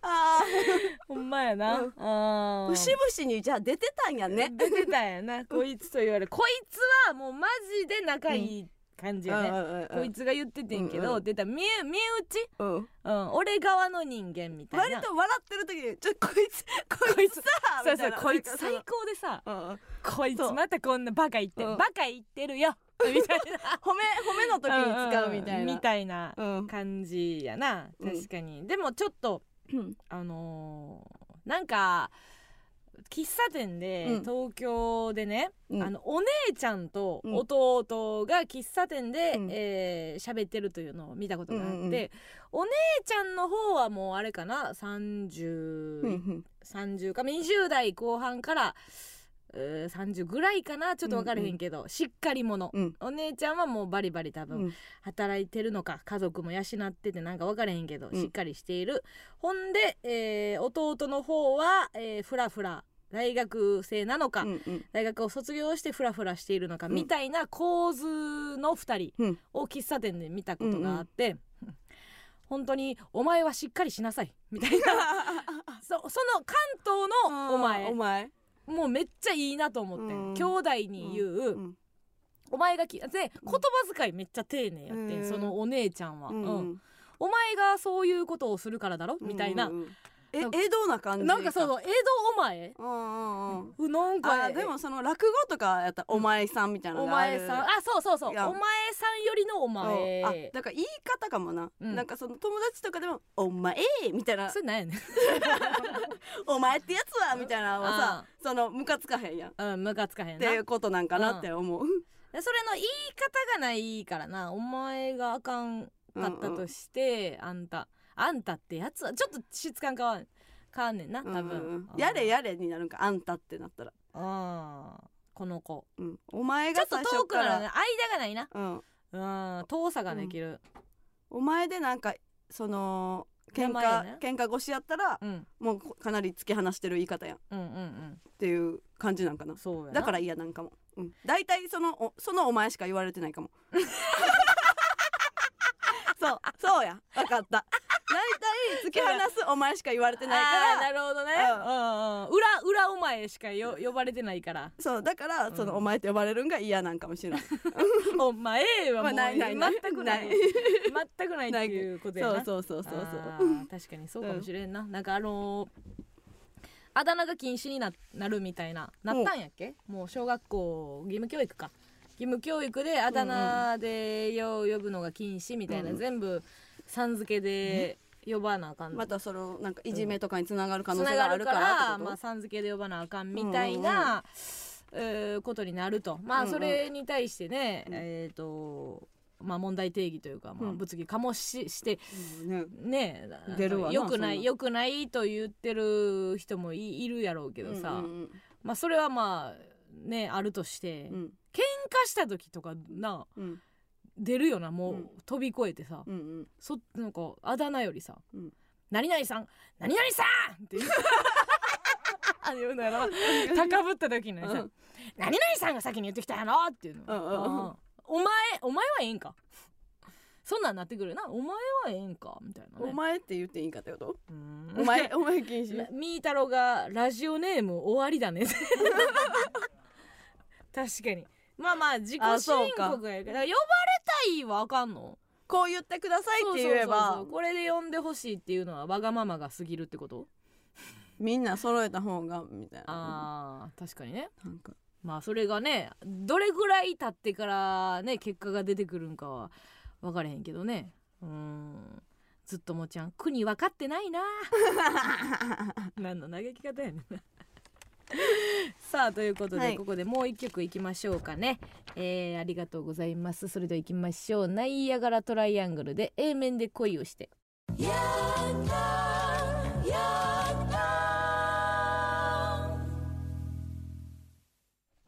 あ ほんまやな、うん。あ節々にじゃあ出てたんやね。出てたんやな。こいつと言われこいつはもうマジで仲いい感じやね、こいつが言っててんけど、うんうん。出た見え見え打ち、うん。うん、俺側の人間みたいな。割と笑ってる時にちょこいつこいつさそうそうこいつ最高でさうんうん。こいつまたこんなバカ言って、う。んバカ言ってるよ。みたい 褒め褒めの時に使うみたいな。みたいなうん。感じやな。うん。確かに、でもちょっとうん あのーなんか喫茶店で、うん。東京でね、うん。あのお姉ちゃんとうん弟が喫茶店で、うん。えー喋ってるというのを見たことがあって、うんうんうん。お姉ちゃんの方はもうあれかな30、うんうん。30か20代後半から30ぐらいかなちょっと分からへんけど、しっかり者、うん。お姉ちゃんはもうバリバリ多分、うん。働いてるのか家族も養っててなんか分からへんけど、うん。しっかりしている。ほんで、えー弟の方は、えー、フラフラ大学生なのか、うんうん。大学を卒業してフラフラしているのか、うん。みたいな構図の2人うん。を喫茶店で見たことがあって、本当に「お前はしっかりしなさい」みたいな。そその関東のお前。お前もうめっちゃいいなと思って、うん。兄弟に言う、うん。お前がきで言葉遣いめっちゃ丁寧やって、うん。そのお姉ちゃんは、うん。うん。お前がそういうことをするからだろ、みたいな。うんうんえ江戸な感じなんかそうそう江戸お前うんうんうん。うなんかあでもその落語とかやったらお前さんみたいなのお前さん。あそうそうそう。お前さんよりのおうん。前あだから言い方かもな、うん。なんかその友達とかでも「お前」みたいな。それなんやねん「お前ってやつは」みたいなのはさそのムカつかへんやん。っうんムカつかへんな。ていうことなんかなって思う、でそれの言い方がないからな。お前があかんかったとして、あんたあんたってやつはちょっと質感変わん変わんねんな多分、うんやれやれになるんかあんたってなったら、あーこの子。うん、お前ちょっと遠くなるね間がないな。うん、うん遠さができる。お前でなんかその喧名前やね。嘩喧嘩越しやったらうん。もうかなり突き放してる言い方やん。っうんうんうん。ていう感じなんかな。だから嫌なんかも、うん、大体そのおそのお前しか言われてないかも そうそうや。分かった。大体突き放すお前しか言われてないから。なるほどね、ううんんうん、裏裏お前しかよ呼ばれてないから。そうだからそのうんお前って呼ばれるんが嫌なんかもしれない、お前はもう、まあないないない。全くない。全くないっていうことやな。そうそうそうそうそう。確かにそうかもしれんな、なんかあのーあだ名が禁止にななるみたいななったんやっけ、もう小学校義務教育か義務教育であだ名でよ呼ぶのが禁止みたいな、うん全部さん付けで呼ばなあかんまたそのなんかいじめとかにつながる可つ能性があるかからまあ、さん付けで呼ばなあかんみたいな、えーことになると。まあうんうん。それに対してね、うん。えっ、とまあ問題定義というか、まあ、うん。物議かもししてね。ね出るわなよくないよくないと言ってる人もいいるやろうけどさ、うんうん。まあそれはまあねあるとして、うん喧嘩した時とかなうん。出るよなもう、うん。飛び越えてさ、うんうん。そなんかあだ名よりさ「うん。何々さん何々さん!」って言う。あ言うのやろ。高ぶった時にさ、うん。何々さんが先に言ってきたやろっていうの、お前お前はええんか。そんなんなってくるな。お前はええんか。みたいなね。お前って言っていいんかってこと？うん。お前 お前禁止？らみーたろがラジオネーム終わりだね。確かにまあまあ自己あそう申か告やから。呼ばれたいはあかんの？こう言ってくださいって言えそうそうそうばそう。これで呼んでほしいっていうのはわがままが過ぎるってこと？みんな揃えた方がみたいな。あー確かにね。なんか。まあそれがねどれぐらい経ってからね結果が出てくるんかは分からへんけどね。うん。ずっともちゃん国分かってないな。何の嘆き方やねんな さあということで、はい。ここでもう一曲いきましょうかね、えー、ありがとうございます。それではいきましょう。ナイアガラトライアングルで A 面で恋をして。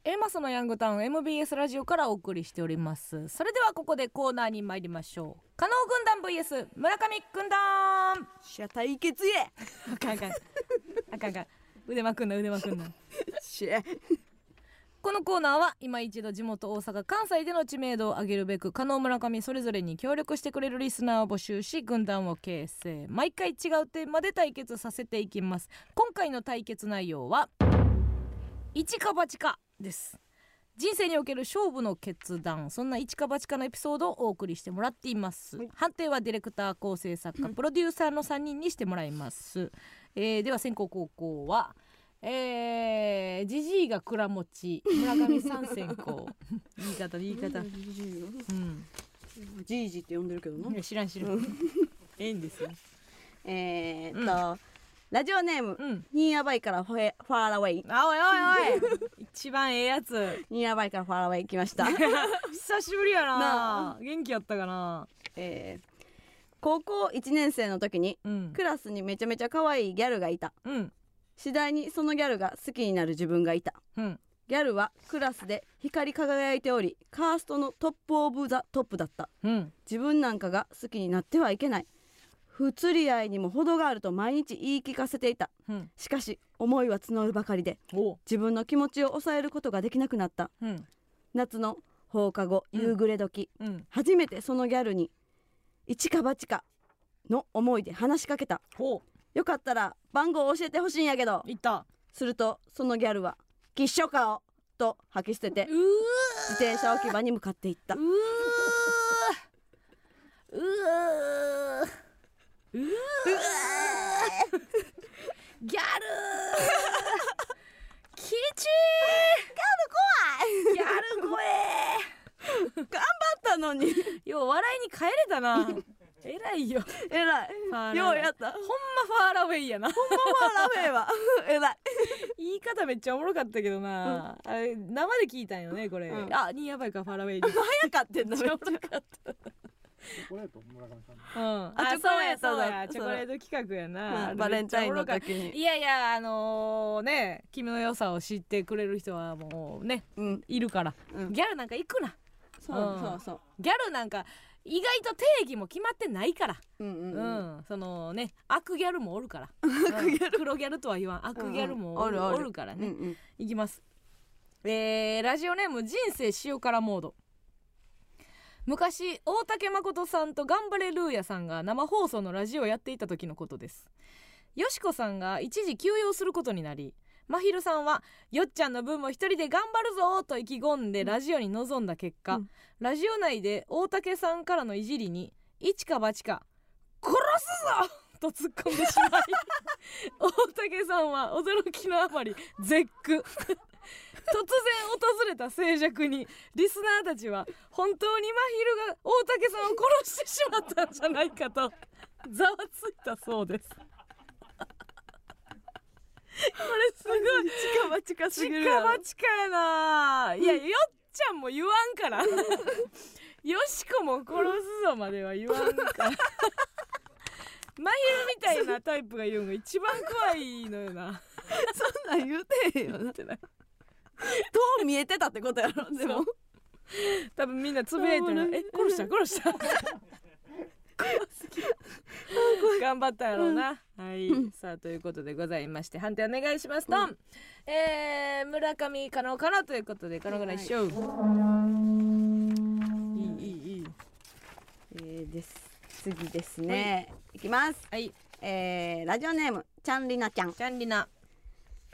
エマスのヤングタウン MBS ラジオからお送りしております。それではここでコーナーに参りましょう。加納軍団 VS 村上軍団。しゃ対決や あかんあかん。あかんあかん腕まくんな腕まくんな このコーナーは今一度地元大阪関西での知名度を上げるべく加納村上それぞれに協力してくれるリスナーを募集し軍団を形成。毎回違うテーマで対決させていきます。今回の対決内容は一か八かです人生における勝負の決断。そんな一か八かのエピソードをお送りしてもらっています、はい。判定はディレクター構成作家プロデューサーの3人にしてもらいます、えーでは先攻後攻はえー、ジジイが倉持村上さん先行言い方言い方。うん。じいじって呼んでるけどな。いや知らん知らん。ええんですよ。えーっと、ラジオネームうん。 nearby から fa- far away。あおいおいおい。一番ええやつ。 nearby から far away 来ました。久しぶりやな。な元気やったかな。えー高校1年生の時にうん。クラスにめちゃめちゃ可愛いギャルがいた。うん。次第にそのギャルが好きになる自分がいた。うん。ギャルはクラスで光り輝いておりカーストの top of the top だった。うん。自分なんかが好きになってはいけない。不釣り合いにも程があると毎日言い聞かせていた。うん。しかし思いは募るばかりでお。自分の気持ちを抑えることができなくなった。うん。夏の放課後うん夕暮れ時、うん。初めてそのギャルに一か八かの思いで話しかけた。ほよかったら番号教えてほしいんやけど。ういった。するとそのギャルは「きっしょ顔」と吐き捨てて自転車置き場に向かっていった。うー。うー。うー。ギャル。キチギャル怖い。ギャルあったのに。よう笑いに帰れたな。偉いよ。えらいようやった。ほんほんまファーラウェイやな。まラフェイは。えらい。言い方めっちゃおもろかったけどな、あれ生で聞いたんよねこれ、うん。あにやばいかファラウェイに早かってんのめっちゃおもろかった。チョコレート村上さんの。うん、あチョコレートだ。そうやそうやチョコレート企画やな、うん。バレンタインの時に。たいやいやあのね君の良さを知ってくれる人はもうねうん。いるから。うん。ギャルなんか行くなそううん。そうそう。ギャルなんか意外と定義も決まってないから。うんうんう、うん。んそのね悪ギャルもおるから。悪ギャル。黒ギャルとは言わん。悪ギャルもおる,、うんうるおる。おるからね、うんうん。いきます。えー、ラジオネーム人生塩辛モード。昔大竹誠さんと頑張れルーヤさんが生放送のラジオをやっていた時のことです。よしこさんが一時休養することになりまひるさんはよっちゃんの分も一人で頑張るぞと意気込んでラジオに臨んだ結果、うん。ラジオ内で大竹さんからのいじりに一か八か殺すぞと突っ込んでしまい 大竹さんは驚きのあまり絶句。突然訪れた静寂にリスナーたちは本当に真昼が大竹さんを殺してしまったんじゃないかとざわついたそうですすごい。近場近すぎる近場近やな。いやよっちゃんも言わんから。よしこも殺すぞまでは言わんから。真昼みたいなタイプが言うのが一番怖いのよな。そんなん言うてへんよな。どう見えてたってことやろ。でも。多分みんなつぶやいてる。え殺した殺した 頑張ったやろうな、はい、さあということでございまして判定お願いします。と、うんえー、村上可能かなということで可能がないっしょ、い、いいいいいえーです。次ですね。い。きます。はい。えーラジオネームちゃんりなちゃん。チャンリナ。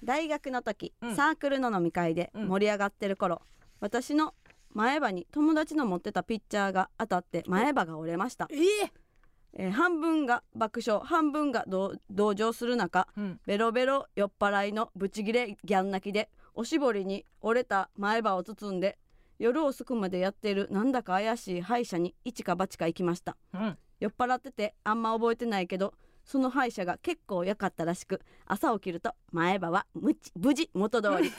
大学の時、うん。サークルの飲み会でうん。盛り上がってる頃、私の前歯に友達の持ってたピッチャーが当たって前歯が折れました、え？えー半分が爆笑半分が同同情する中うん。ベロベロ酔っ払いのブチギレギャン泣きでおしぼりに折れた前歯を包んで夜遅くまでやってるなんだか怪しい歯医者に一か八か行きました。うん。酔っ払っててあんま覚えてないけどその歯医者が結構良かったらしく朝起きると前歯は無事元通り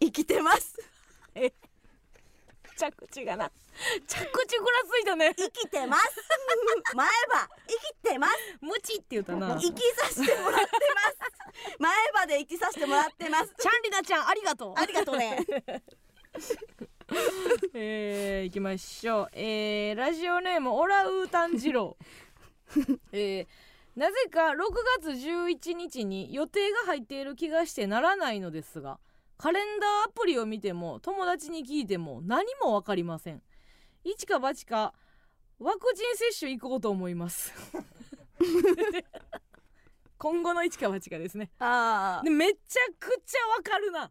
生きてます 着地がな。着地ぐらついたね。生きてます。前歯生きてます。無知って言ったな。生きさせてもらってます。前歯で生きさせてもらってます。チャンリナちゃんありがとう。ありがとうね。えー、いきましょう、えー、ラジオネームオラウータン二郎 えー、なぜか6月11日に予定が入っている気がしてならないのですがカレンダーアプリを見ても友達に聞いても何も分かりません。一か八かワクチン接種行こうと思います。今後の一か八かですね。あでめちゃくちゃわかるな。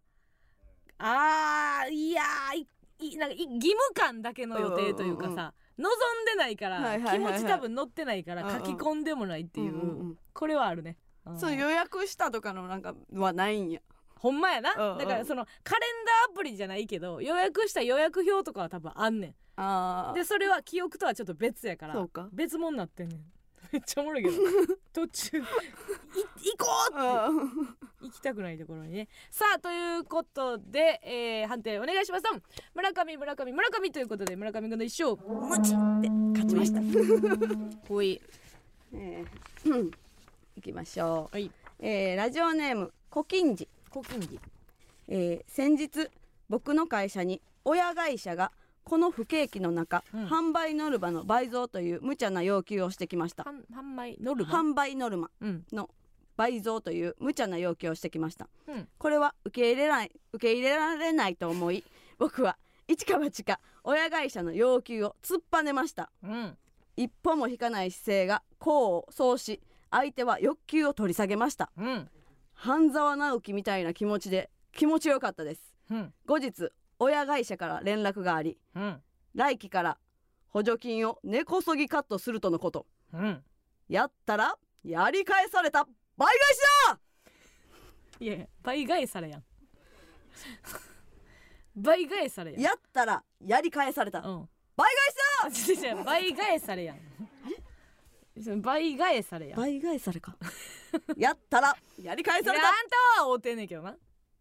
あーいやーいいなんかい義務感だけの予定というかうんうんさ望んでないから、はいはいはいはい。気持ち多分乗ってないから書き込んでもないっていう、うんうんうん。これはあるね、うん。そう予約したとかのなんかはないんやほんまやな、うんうん。だからそのカレンダーアプリじゃないけど予約した予約表とかは多分あんねあんでそれは記憶とはちょっと別やからそうか。別物になってんねん。めっちゃおもろいけど。途中。い行こうあ行きたくないところにね。さあということで、えー、判定お願いします。村上村上村上ということで村上君の一勝無知って勝ちました。ほい。えーうん。行きましょう、はい。えーラジオネームコキンジ、えー先日僕の会社に親会社がこの不景気の中、うん。販売ノルマの倍増という無茶な要求をしてきました。販販売ノルマ販売ノルマうん。の倍増という無茶な要求をしてきました。うん。これは受け入れない受け入れられないと思い僕は一か八か親会社の要求を突っぱねました。うん。一歩も引かない姿勢が功を奏し相手は欲求を取り下げました。うん半沢直樹みたいな気持ちで気持ちよかったです。うん。後日親会社から連絡がありうん。来期から補助金を根こそぎカットするとのこと。うん。やったらやり返された。倍返しだ！いや倍返されやん。倍返されやん。やったらやり返された。うん。倍あ違う違う倍返されやん。倍返されやん。倍返されかやったら。やり返された。いやあんたは会うてんねんけどな。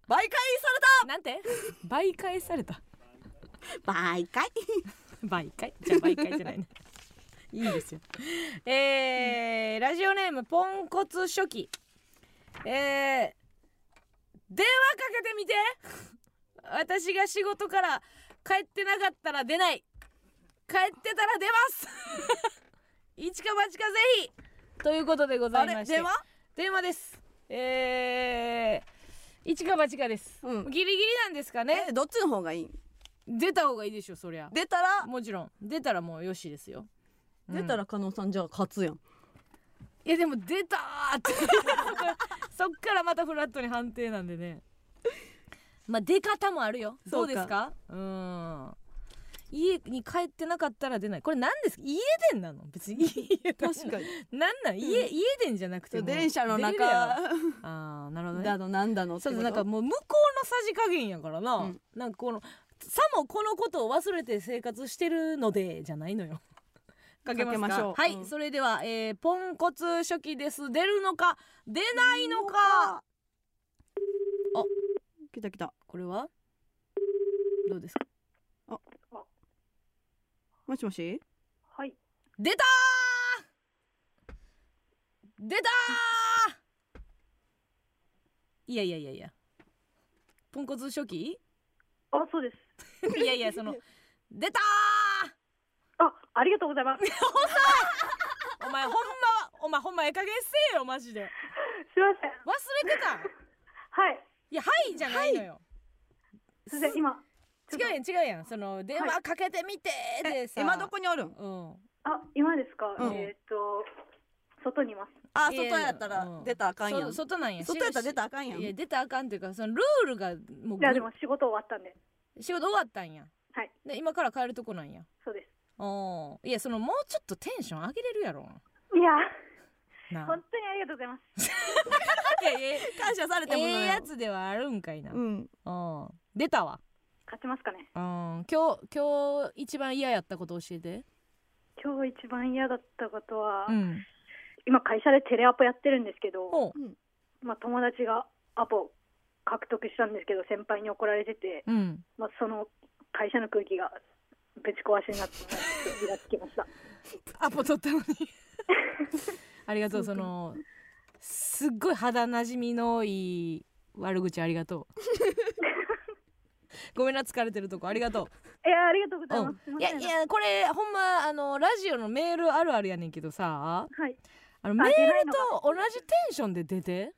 媒介さなんて？倍返された。れた媒介？倍回じゃあ倍回じゃないね。いいですよ。えー、ラジオネームポンコツ初期。えー、電話かけてみて。私が仕事から帰ってなかったら出ない。帰ってたら出ます。一か八かぜひ。ということでござあいまして。れ電話？電話です。えー、一か八かです、うん。ギリギリなんですかね。えどっちの方がいい出た方がいいでしょそりゃ。出たら？もちろん。出たらもうよしですよ、うん。出たら加納さんじゃあ勝つやん。いやでも出たーって。そっからまたフラットに判定なんでね。まあ出方もあるよ。どそうですか。うん家に帰ってなかったら出ない。これ何です？か家電なの？別に。家確かに。なんなん？家,、家電じゃなくても。電車の中。ああなるほどね。だのなんだのってそうなんかもう向こうのさじ加減やから。な、うん。なんかこのさもこのことを忘れて生活してるのでじゃないのよ。かけましょう。はい、うん。それでは、えー、ポンコツ初期です。出るのか？出ないのか？来た来た。これは？どうですか？もしもし？はい。出たー出たーいやいやいやいやポンコツ初期？あ、そうです。いやいやその出たあ、ありがとうございます。ー お前ほんまお前ほんまええ加減せえよマジですいません。忘れてたんはい。いやはいじゃないのよ、すいません、今。違うやん違うやん。その電話かけてみてでさ、今どこにおるん？うん。あ、今ですか？うん。えーっと。外にいます。あいや外やったらうん。出たらあかんやん。そ外なんや。外やったら出たらあかんやん。いや出たらあかんっていうかそのルールがもういや、でも仕事終わったんで。仕事終わったんや。はい。で今から帰るとこなんや。そうでおいやそのもうちょっとテンション上げれるやろ。す。いや、な本当にありがとうございます。いやええ 感謝されてもええやつではあるんかいな、うん。うん出たわ勝ちますかね。うん。今日今日一番嫌やったこと教えて。今日一番嫌だったことは、うん。今会社でテレアポやってるんですけど、ほまあ友達がアポ獲得したんですけど、先輩に怒られてて、ううん。まあその会社の空気がぶち壊しになって、イラつきました。アポ取ったのに。ありがとう。そのすっごい肌なじみのいい悪口ありがとう ごめんな疲れてるとこ。ありがといや、ありがとうござう、いうます。すいません。んいやいやこれほんまあのラジオのメールあるあるやねんけどさ。はい。あのメールと同じテンションで出て。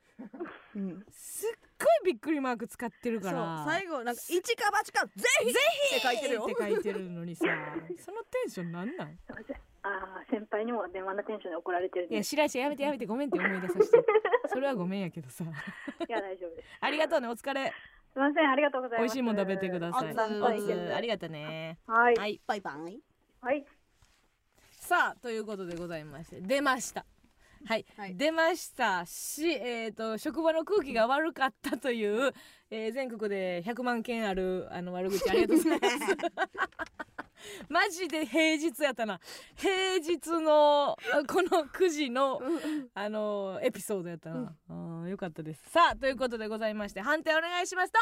うん。すっごいびっくりマーク使ってるそうから最後なんか一か八かぜひぜひって書いてるよ。って書いてるのにさ。そのテンションなんなん？すいません。ああ、先輩にも電話のテンションで怒られてるんで。いやい白石やめてやめて。ごめんって思い出させて。それはごめんやけどさ。や、大丈夫です。ありがとうね。お疲れすいません、ありがとうございます。美味しいもん食べてください。おつおつはいありがとね。はい。はい。バイバイ。はい。さあということでございまして。出ましたはい、はい。出ましたし、えー、と職場の空気が悪かったという、えー全国で100万件あるあの悪口ありがとうございます。マジで平日やったな。平日のあこの9時のあのエピソードやったな、あーよかったです。さあということでございまして判定お願いします。と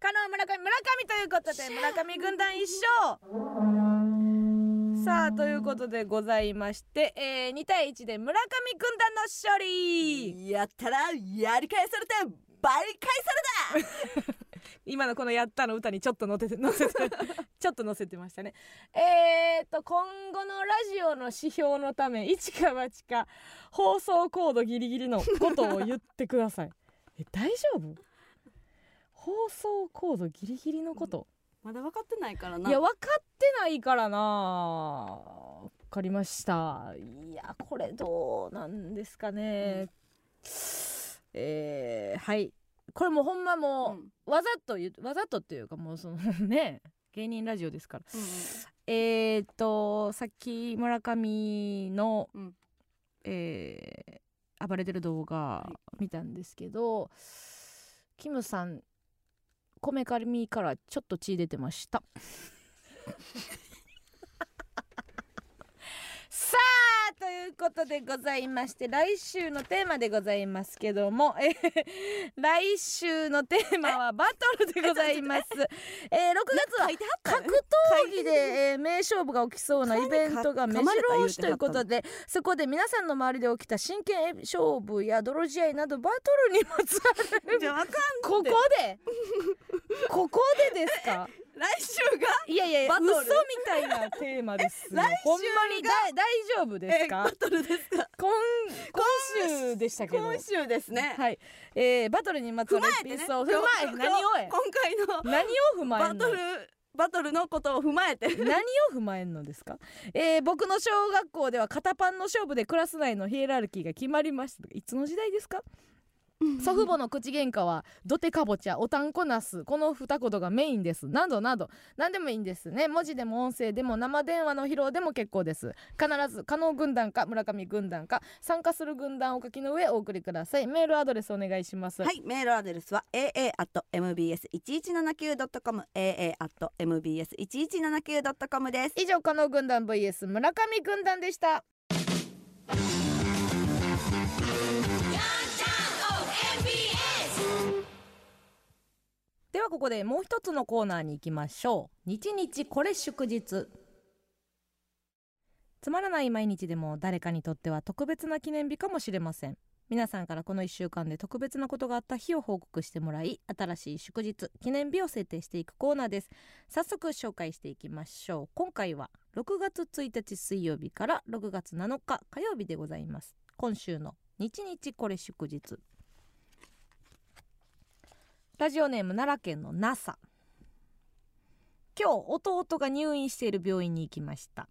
加納村上村上ということで村上軍団一勝さあということでございまして、えー、2対1で村上軍団の勝利。やったらやり返されて倍返された。今のこの「やった」の歌にちょっと乗せて乗せて ちょっと乗せてましたね。えー、と今後のラジオの指標のため一か八か放送コードギリギリのことを言ってください。え大丈夫？放送コードギリギリのことまだ分かってないからな。いや分かってないからな。分かりました。いやこれどうなんですかね、えー、はい。これもうほんまもう、うん。わざとわざとっていうかもうそのね芸人ラジオですから。うんうん。えー、っとさっき村上の、うん。えー暴れてる動画見たんですけど、キムさんこめかみからちょっと血出てました。さあということでございまして来週のテーマでございますけども、えー来週のテーマはバトルでございます。えー、6月は格闘技で、えー名勝負が起きそうなイベントが目白押しということでそこで皆さんの周りで起きた真剣勝負や泥試合などバトルにまつわる。ここで？ここでですか？来週がいやいやバトル？嘘みたいなテーマですよ。来週がほんまにだ大丈夫ですか？えバトルですか？今今週でしたけど。今週ですね。はい、えー、バトルにまつわるエピソード。踏まえ何をえ？今回の何を踏まえバトルバトルのことを踏まえて。何を踏まえんのですか、えー、僕の小学校では肩パンの勝負でクラス内のヒエラルキーが決まりました。いつの時代ですか？祖父母の口喧嘩は土手かぼちゃおたんこなすこの二言がメインです。などなど。何でもいいんですね。文字でも音声でも生電話の披露でも結構です。必ず加納軍団か村上軍団か参加する軍団をお書きの上お送りください。メールアドレスお願いします。はい。メールアドレスは aa.mbs1179.com aa.mbs1179.com です。以上加納軍団 vs 村上軍団でしたではここでもう一つのコーナーに行きましょう。日日これ祝日。つまらない毎日でも誰かにとっては特別な記念日かもしれません。皆さんからこの1週間で特別なことがあった日を報告してもらい新しい祝日記念日を制定していくコーナーです。早速紹介していきましょう。今回は6月1日水曜日から6月7日火曜日でございます。今週の日日これ祝日。ラジオネーム奈良県の NASA 今日弟が入院している病院に行きました。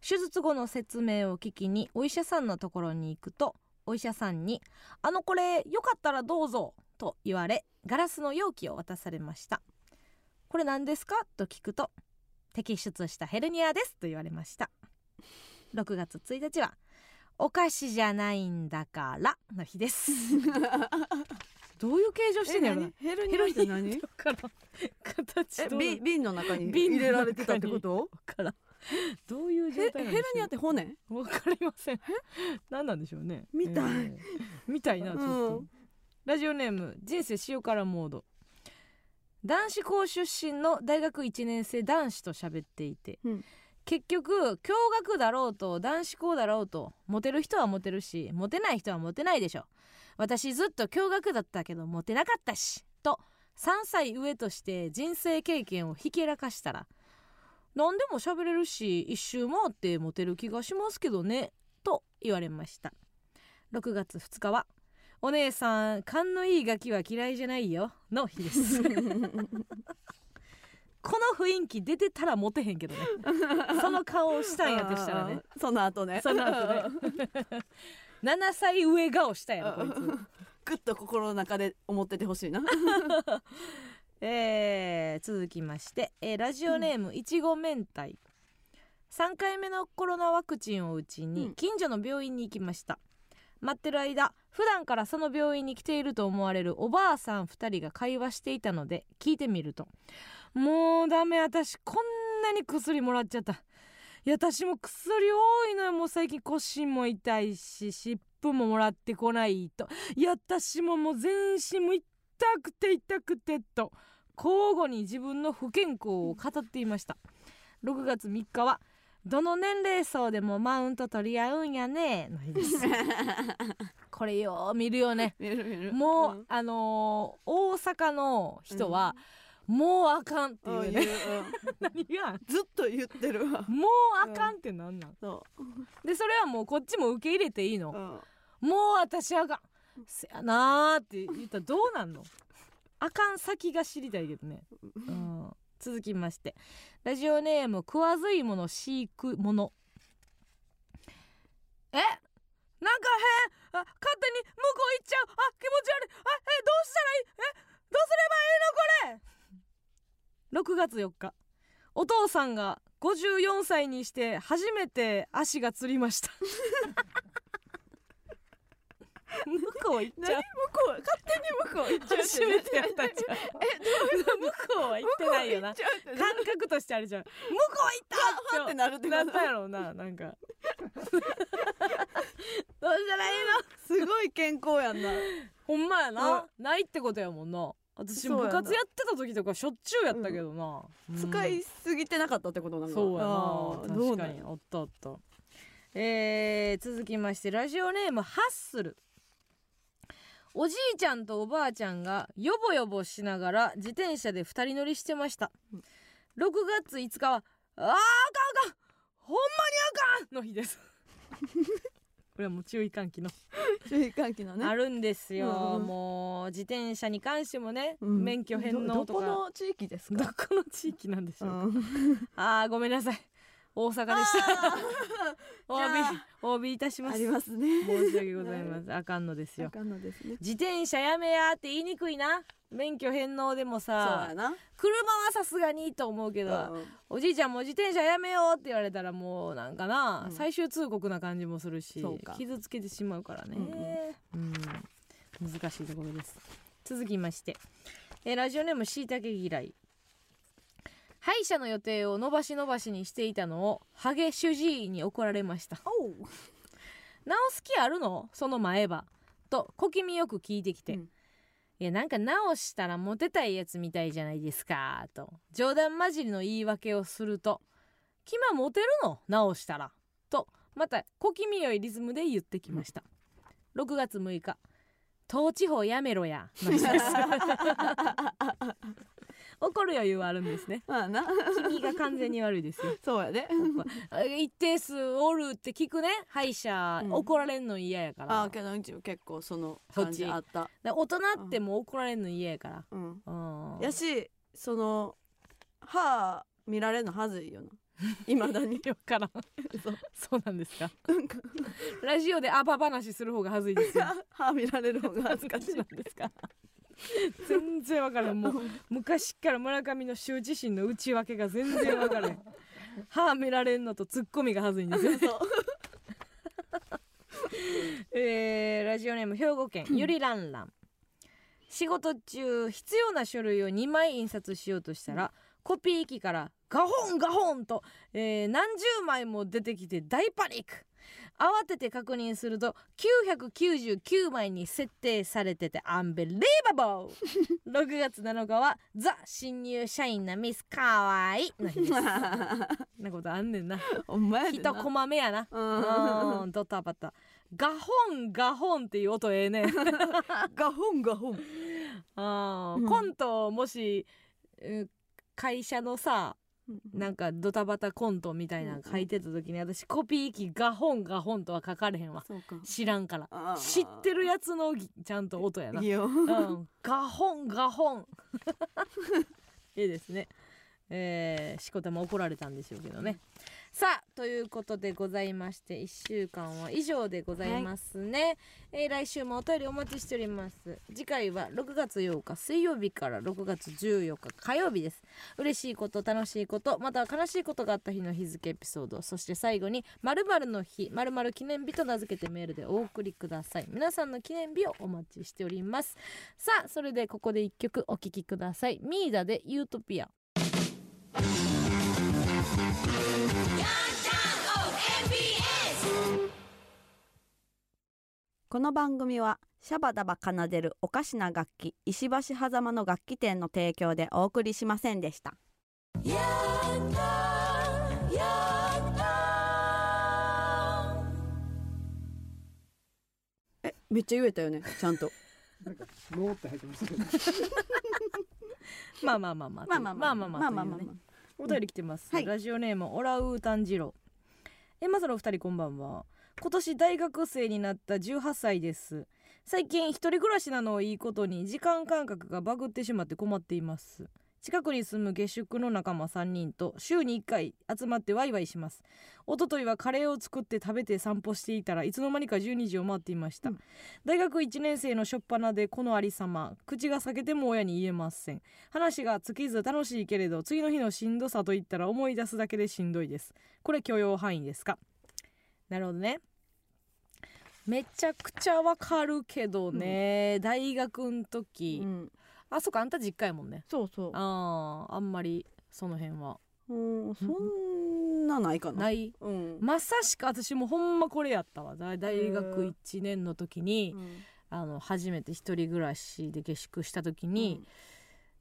手術後の説明を聞きにお医者さんのところに行くとお医者さんに「あのこれよかったらどうぞ」と言われガラスの容器を渡されました。これ何ですかと聞くと摘出したヘルニアですと言われました。6月1日はお菓子じゃないんだからの日です。どういう形状してんのやろな。ヘルニア？って何だから形えどうび瓶の中に入れられてたってこと？わからん。どういう状ヘ態なんヘルニアって骨？わかりません。何なんでしょうね。みたい。えーみたいなちょっと、うんラジオネーム人生塩辛モード。男子校出身の大学1年生男子と喋っていて、うん。結局共学だろうと男子校だろうとモテる人はモテるしモテない人はモテないでしょ私ずっと共学だったけどモテなかったしと3歳上として人生経験をひけらかしたら何でも喋れるし一周回ってモテる気がしますけどねと言われました。6月2日はお姉さん勘のいいガキは嫌いじゃないよの日です。この雰囲気出てたらモテへんけどね。その顔をしたんやとしたらね。うんその後ね。その後ね7歳上顔したやろこいつ。ぐっと心の中で思っててほしいな。えー続きまして、えーラジオネームいちご明太。3回目のコロナワクチンを打ちうん。に近所の病院に行きました、待ってる間普段からその病院に来ていると思われるおばあさん2人が会話していたので聞いてみると「もうダメ私こんなに薬もらっちゃった」いや私も薬多いのよ。もう最近腰も痛いし湿布ももらってこないと。いや私ももう全身も痛くて痛くてと交互に自分の不健康を語っていました。6月3日はどの年齢層でもマウント取り合うんやねの日です。これよう見るよね。見る見る。もう、ん。あのー大阪の人は、もうあかんっていうね、何がずっと言ってるわ。もうあかんってなんなん、そでそれはもうこっちも受け入れていいの？もう私あかん。せやなーって言ったらどうなんの？あかん先が知りたいけどね、うん、続きまして。ラジオネーム食わず芋の飼育物え？なんか変あ勝手に向こう行っちゃう？あ気持ち悪い。あえどうしたらいい？え？どうすればいいのこれ？6月4日。お父さんが54歳にして初めて足がつりました。向こう行っちゃう。向こう勝手に向こう行っちゃう初めてやった。んじゃんえ向こうは行ってないよな。感覚としてあるじゃん。向こう行ったってなるってなったやろうななんか。どうしたらいいの？すごい健康やんな。ほんまやな、ないってことやもんな私部活やってた時とかしょっちゅうやったけどな、うん。使いすぎてなかったってことなのそうやな。確かに。あったあった。えー、続きましてラジオネームハッスル。おじいちゃんとおばあちゃんがヨボヨボしながら自転車で二人乗りしてました。うん6月5日はあーあかんあかん。ほんまにあかんの日ですこれはもう注意喚起の。注意喚起のね。あるんですよ、うんもう自転車に関してもね、うん。免許返納とどどこかの地域ですどかこの地域なんでしょうか、うん。あーごめんなさい大阪でした。あ お詫びお詫びいたします。りますね。申し訳ございません。あかんのですよ。あかんのですね。自転車やめやって言いにくいな。免許返納でもさ車はさすがにいいと思うけど、うんおじいちゃんも自転車やめようって言われたらもうなんかな、うん。最終通告な感じもするし傷つけてしまうからね。うん、難しいところです。続きまして、えーラジオネームしいたけ嫌い歯医者の予定を延ばし延ばしにしていたのをハゲ主治医に怒られました。おう直す気あるのその前歯と小気味よく聞いてきて、うんいやなんか直したらモテたいやつみたいじゃないですかと冗談交じりの言い訳をすると「キマモテるの直したら」とまた小気味よいリズムで言ってきました、6月6日「統治法やめろや」怒る余裕はあるんですね。まあな。君が完全に悪いですよ。そうやで。あ一定数おるって聞くね。歯医者、うん。怒られんの嫌やから。ああけどうちも結構その感じあった。だ大人ってもう怒られんの嫌やから、うん。うん、やしその歯見られるのはずいよな いまだに。よからん。そうそうなんですか。ラジオでアバ話する方が恥ずいですよ。歯見られる方が恥ずかしい。なんですか。全然わからん。もう昔っから村上の羞恥心の内訳が全然わからん。歯見られんのとツッコミが恥ずいんですよ。えーラジオネーム兵庫県ゆりらんらん。仕事中必要な書類を2枚印刷しようとしたら、コピー機からガホンガホンと、えー何十枚も出てきて大パニック。慌てて確認すると999枚に設定されててアンベリーバボー。6月7日はザ新入社員なミスかわいい。の日ですなことあんねんな。お前一コマ目やな。うん。うんドタバタガホンガホンっていう音ええねガホンガホン。あーうん。コントもしうん会社のさなんかドタバタコントみたいなの書いてた時に私コピー機ガホンガホンとは書かれへんわ。知らんから。知ってるやつのぎちゃんと音やな、いいよ。うん、ガホンガホン。いいですね。えー、しこたま怒られたんでしょうけどね、さあということでございまして1週間は以上でございますね、えー来週もお便りお待ちしております。次回は6月8日水曜日から6月14日火曜日です。嬉しいこと楽しいことまたは悲しいことがあった日の日付エピソードそして最後に〇〇の日〇〇記念日と名付けてメールでお送りください。皆さんの記念日をお待ちしております。さあそれでここで一曲お聴きください。ミーダでユートピアこの番組はシャバダバ奏でるおかしな楽器石橋狭間の楽器店の提供でお送りしませんでした。えめっちゃ言えたよねちゃんと。ローって入ってましたけど。まあまあまあまあまあまあまあまあまあまあまあねお便り来てます、はいラジオネームオラウータンジロえまずのお二人こんばんは今年大学生になった18歳です。最近一人暮らしなのをいいことに時間感覚がバグってしまって困っています。近くに住む下宿の仲間3人と週に1回集まってワイワイします。一昨日はカレーを作って食べて散歩していたらいつの間にか12時を回っていました、うん大学1年生の初っ端でこのありさま口が裂けても親に言えません。話が尽きず楽しいけれど次の日のしんどさといったら思い出すだけでしんどいです。これ許容範囲ですか？なるほどね。めちゃくちゃわかるけどね、大学ん時、うん。あそっかあんた実家やもんね。そうそう。あーあんまりその辺は。うんそんなないかな。ない？うん。まさしく私もほんまこれやったわ。大大学へー1年の時に、うん。あの初めて一人暮らしで下宿した時に、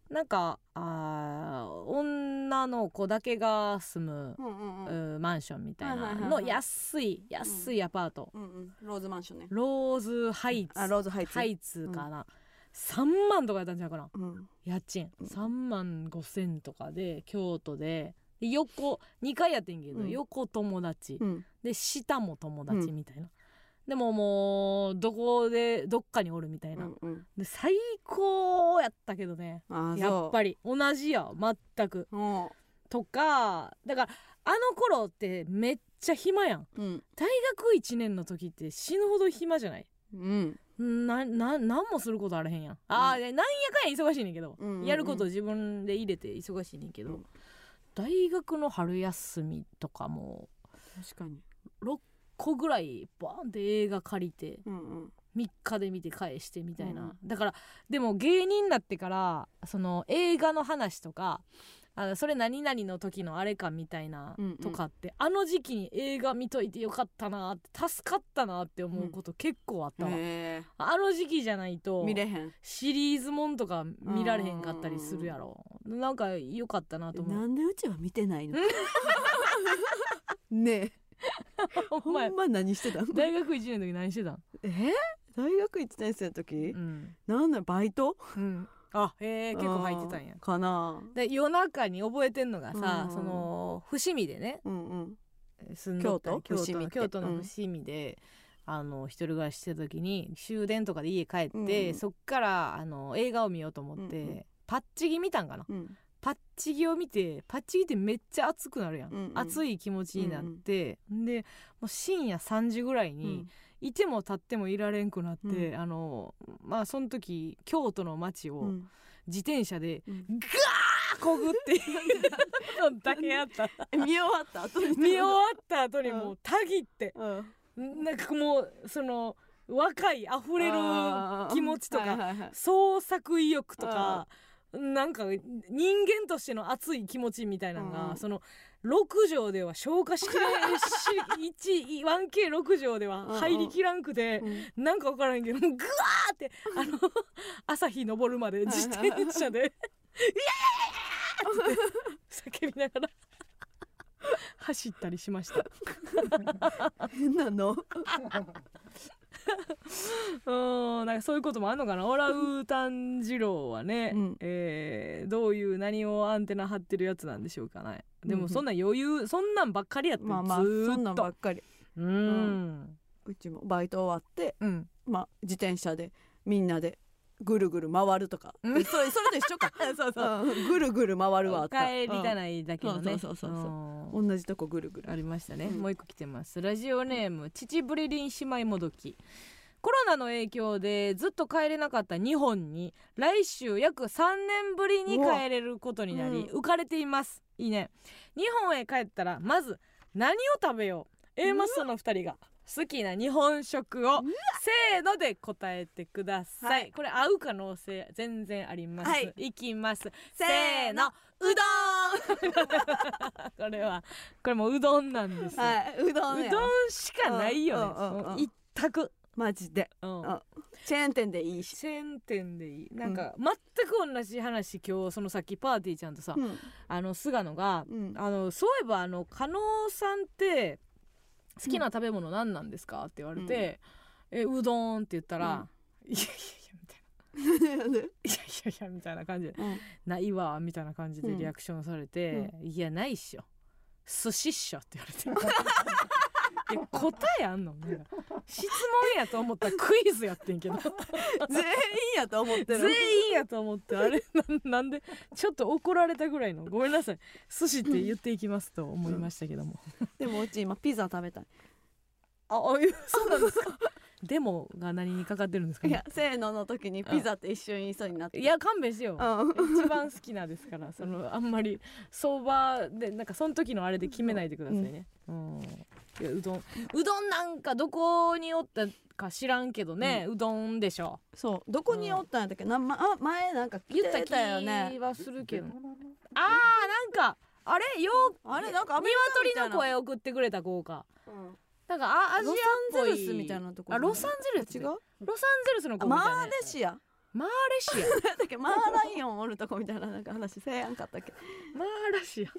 なんかあー女の子だけが住む、うんうんうん。マンションみたいなの安い安いアパート、うんうん。ローズマンションね。ローズハイツ。あローズハイツ。ハイツかな、3万とかやったんちゃうかな。うん。家賃。うん。3万5千とかで京都で。で横2回やってんけど、うん。横友達、うん。で下も友達みたいな、でももうどこでどっかにおるみたいな、うんうん。で最高やったけどね。やっぱり。り同じや全く。うん。とかだからあの頃ってめっちゃ暇やん。うん。大学1年の時って死ぬほど暇じゃない？うん。なな何もすることあらへんやん。あー、でなんやかんや忙しいねんけど、うんうんうん。やること自分で入れて忙しいねんけど、うん。大学の春休みとかも確かに。6個ぐらいバーンって映画借りてうんうん。3日で見て返してみたいな、うんだからでも芸人になってからその映画の話とかあのそれ何々の時のあれかみたいなうんうん。とかって、あの時期に映画見といてよかったなって助かったなって思うこと結構あったわ、へあの時期じゃないとー見れへん。シリーズもんとか見られへんかったりするやろ。なんか良かったなと思う。なんでうちは見てないの？ねえほんまやほんま何してたの大学1年の時何してたん？え？大学1年生の時？うん、なんだバイト？うん、あへえ結構入ってたんや。かな。で夜中に覚えてんのがさ、うんその伏見でね。うんうん。京都？京都京都の伏見で、あの一人暮らししてた時に終電とかで家帰って、うん。そっからあの映画を見ようと思って、うんうん。パッチギ見たんかな。うんパッチギを見てパッチギってめっちゃ熱くなるやん、うんうん。熱い気持ちになって、でもう深夜3時ぐらいに、いても立ってもいられんくなって、うあのまあその時京都の街をうん。自転車でうん。ガーこぐって いうのだけやった。え見終わった後に見終わった後にもうたぎってうん。なんかもうその若い溢れる気持ちとかはいはいはい創作意欲とかなんか人間としての熱い気持ちみたいなのが、うんその6畳では消化しきれし 1K6 畳では入りきらんくて、うんなんか分からんけどもうグワーってあの朝日昇るまで自転車で「イエーイ!」って叫びながら走ったりしました。変なの うんなんかそういうこともあんのかな？オラウータン二郎はね、うん。えーどういう何をアンテナ張ってるやつなんでしょうかね。でうんうん。もそんな余裕そんなんばっかりやってまあまあずーっと。そんなんばっかり。うん。うちもバイト終わってうん。まあ自転車でみんなでぐるぐる回るとか。うん。それそれと一緒か。そうそう。うん。ぐるぐる回るは帰りたないだけのね。そうそうそうそう同じとこぐるぐる。ありましたね、うん。もう一個来てます。ラジオネーム父ブリリン姉妹もどき。コロナの影響でずっと帰れなかった日本に来週約3年ぶりに帰れることになりう浮かれています。いいね。日本へ帰ったらまず何を食べよう。A マストの2人が好きな日本食をせーので答えてください、はい。これ合う可能性全然あります、はい。いきます。せーのうどん。これはこれもううどんなんですよ、はいうどんや。うどんしかないよね、うんうんうん一択、マジで。うん。あチェーン店でいいし。チェーン店でいい。なんか、全く同じ話今日そのさっきパーティーちゃんとさ、うん。あの菅野が、うん。あのそういえばあの加納さんって好きな食べ物何なんですか?」って言われて「えうどん」って言ったら「いやいやいや」みたいな「いやいやいや」みたいな感じでうん「ないわ」みたいな感じでリアクションされて「いやないっしょ。寿司っしょ」って言われて いや答えあんの？質問やと思ったらクイズやってんけど。全員やと思ってる。全員やと思ってあれななんでちょっと怒られたぐらいの。ごめんなさい。寿司って言っていきますと思いましたけども。でもうち今ピザ食べたい。ああいうそうなんですか？デモが何にかかってるんですかね？いやせーのの時にピザって一瞬言いそうになっていや勘弁してよう。ん。一番好きなですからそのあんまり相場でなんかその時のあれで決めないでくださいね、うん。いやうどん。うどんなんかどこにおったか知らんけどね、うどんでしょそう。どこにおったんやったっけ？な、ま、あ前なんか来言った気てたよねはするけど。あーなんかあれよあれなんか鶏の声送ってくれた子かうんなんかあアジアっぽい。ロサンゼルスみたいなとこあロサンゼルス。違う？ロサンゼルスの子みたいな。マーレシア。マーレシア。だっけ？マーライオンおるとこみたいななんか話せやんかったっけ？マーラシア。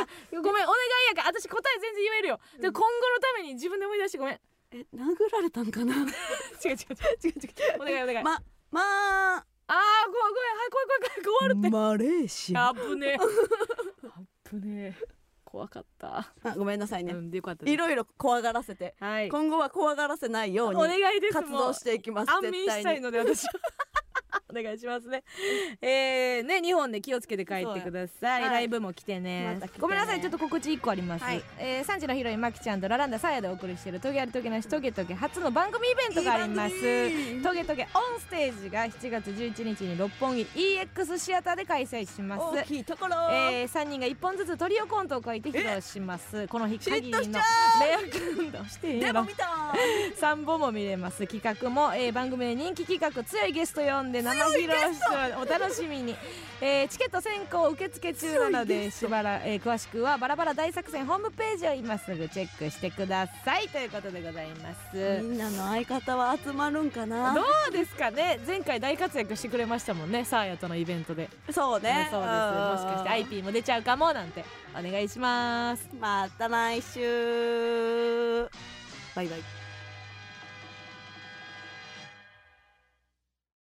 あごめんお願いやから私答え全然言えるよ、で今後のために自分で思い出してごめん。違え殴られたんかな？違うう違う。違う違うお願いお願い、ままああーごめんごめんはい怖い怖い怖い怖い終わるマレーシってあぶねえ。あぶねえ怖かった、あごめんなさいね、うんでよかったいろいろ怖がらせて。はい。今後は怖がらせないようおに願いです。活動していきます。安眠したいので私 お願いしますね。えー、ね日本で気をつけて帰ってください。はい。ライブも来てね。まてね。ごめんなさいちょっと告知一個あります。はい。えー、3時のヒロインマキちゃんとラランダサーヤでお送りしているトゲあるトゲなしトゲトゲ初の番組イベントがあります。いいトゲトゲオンステージが7月11日に六本木 EX シアターで開催します。大きいところ、えー、3人が1本ずつトリオコントを書いて披露します。この日限りのレア運動してでも見た3 本も見れます。企画も、えー番組で人気企画強いゲスト呼んで生披露お楽しみに、えーチケット先行受付中なのでしばら、えー詳しくはバラバラ大作戦ホームページを今すぐチェックしてください。ということでございます。みんなの相方は集まるんかな？どうですかね？前回大活躍してくれましたもんねサーヤとのイベントで。そうね。そうです。もしかして IP も出ちゃうかもなんて。お願いします。また来週。バイバイ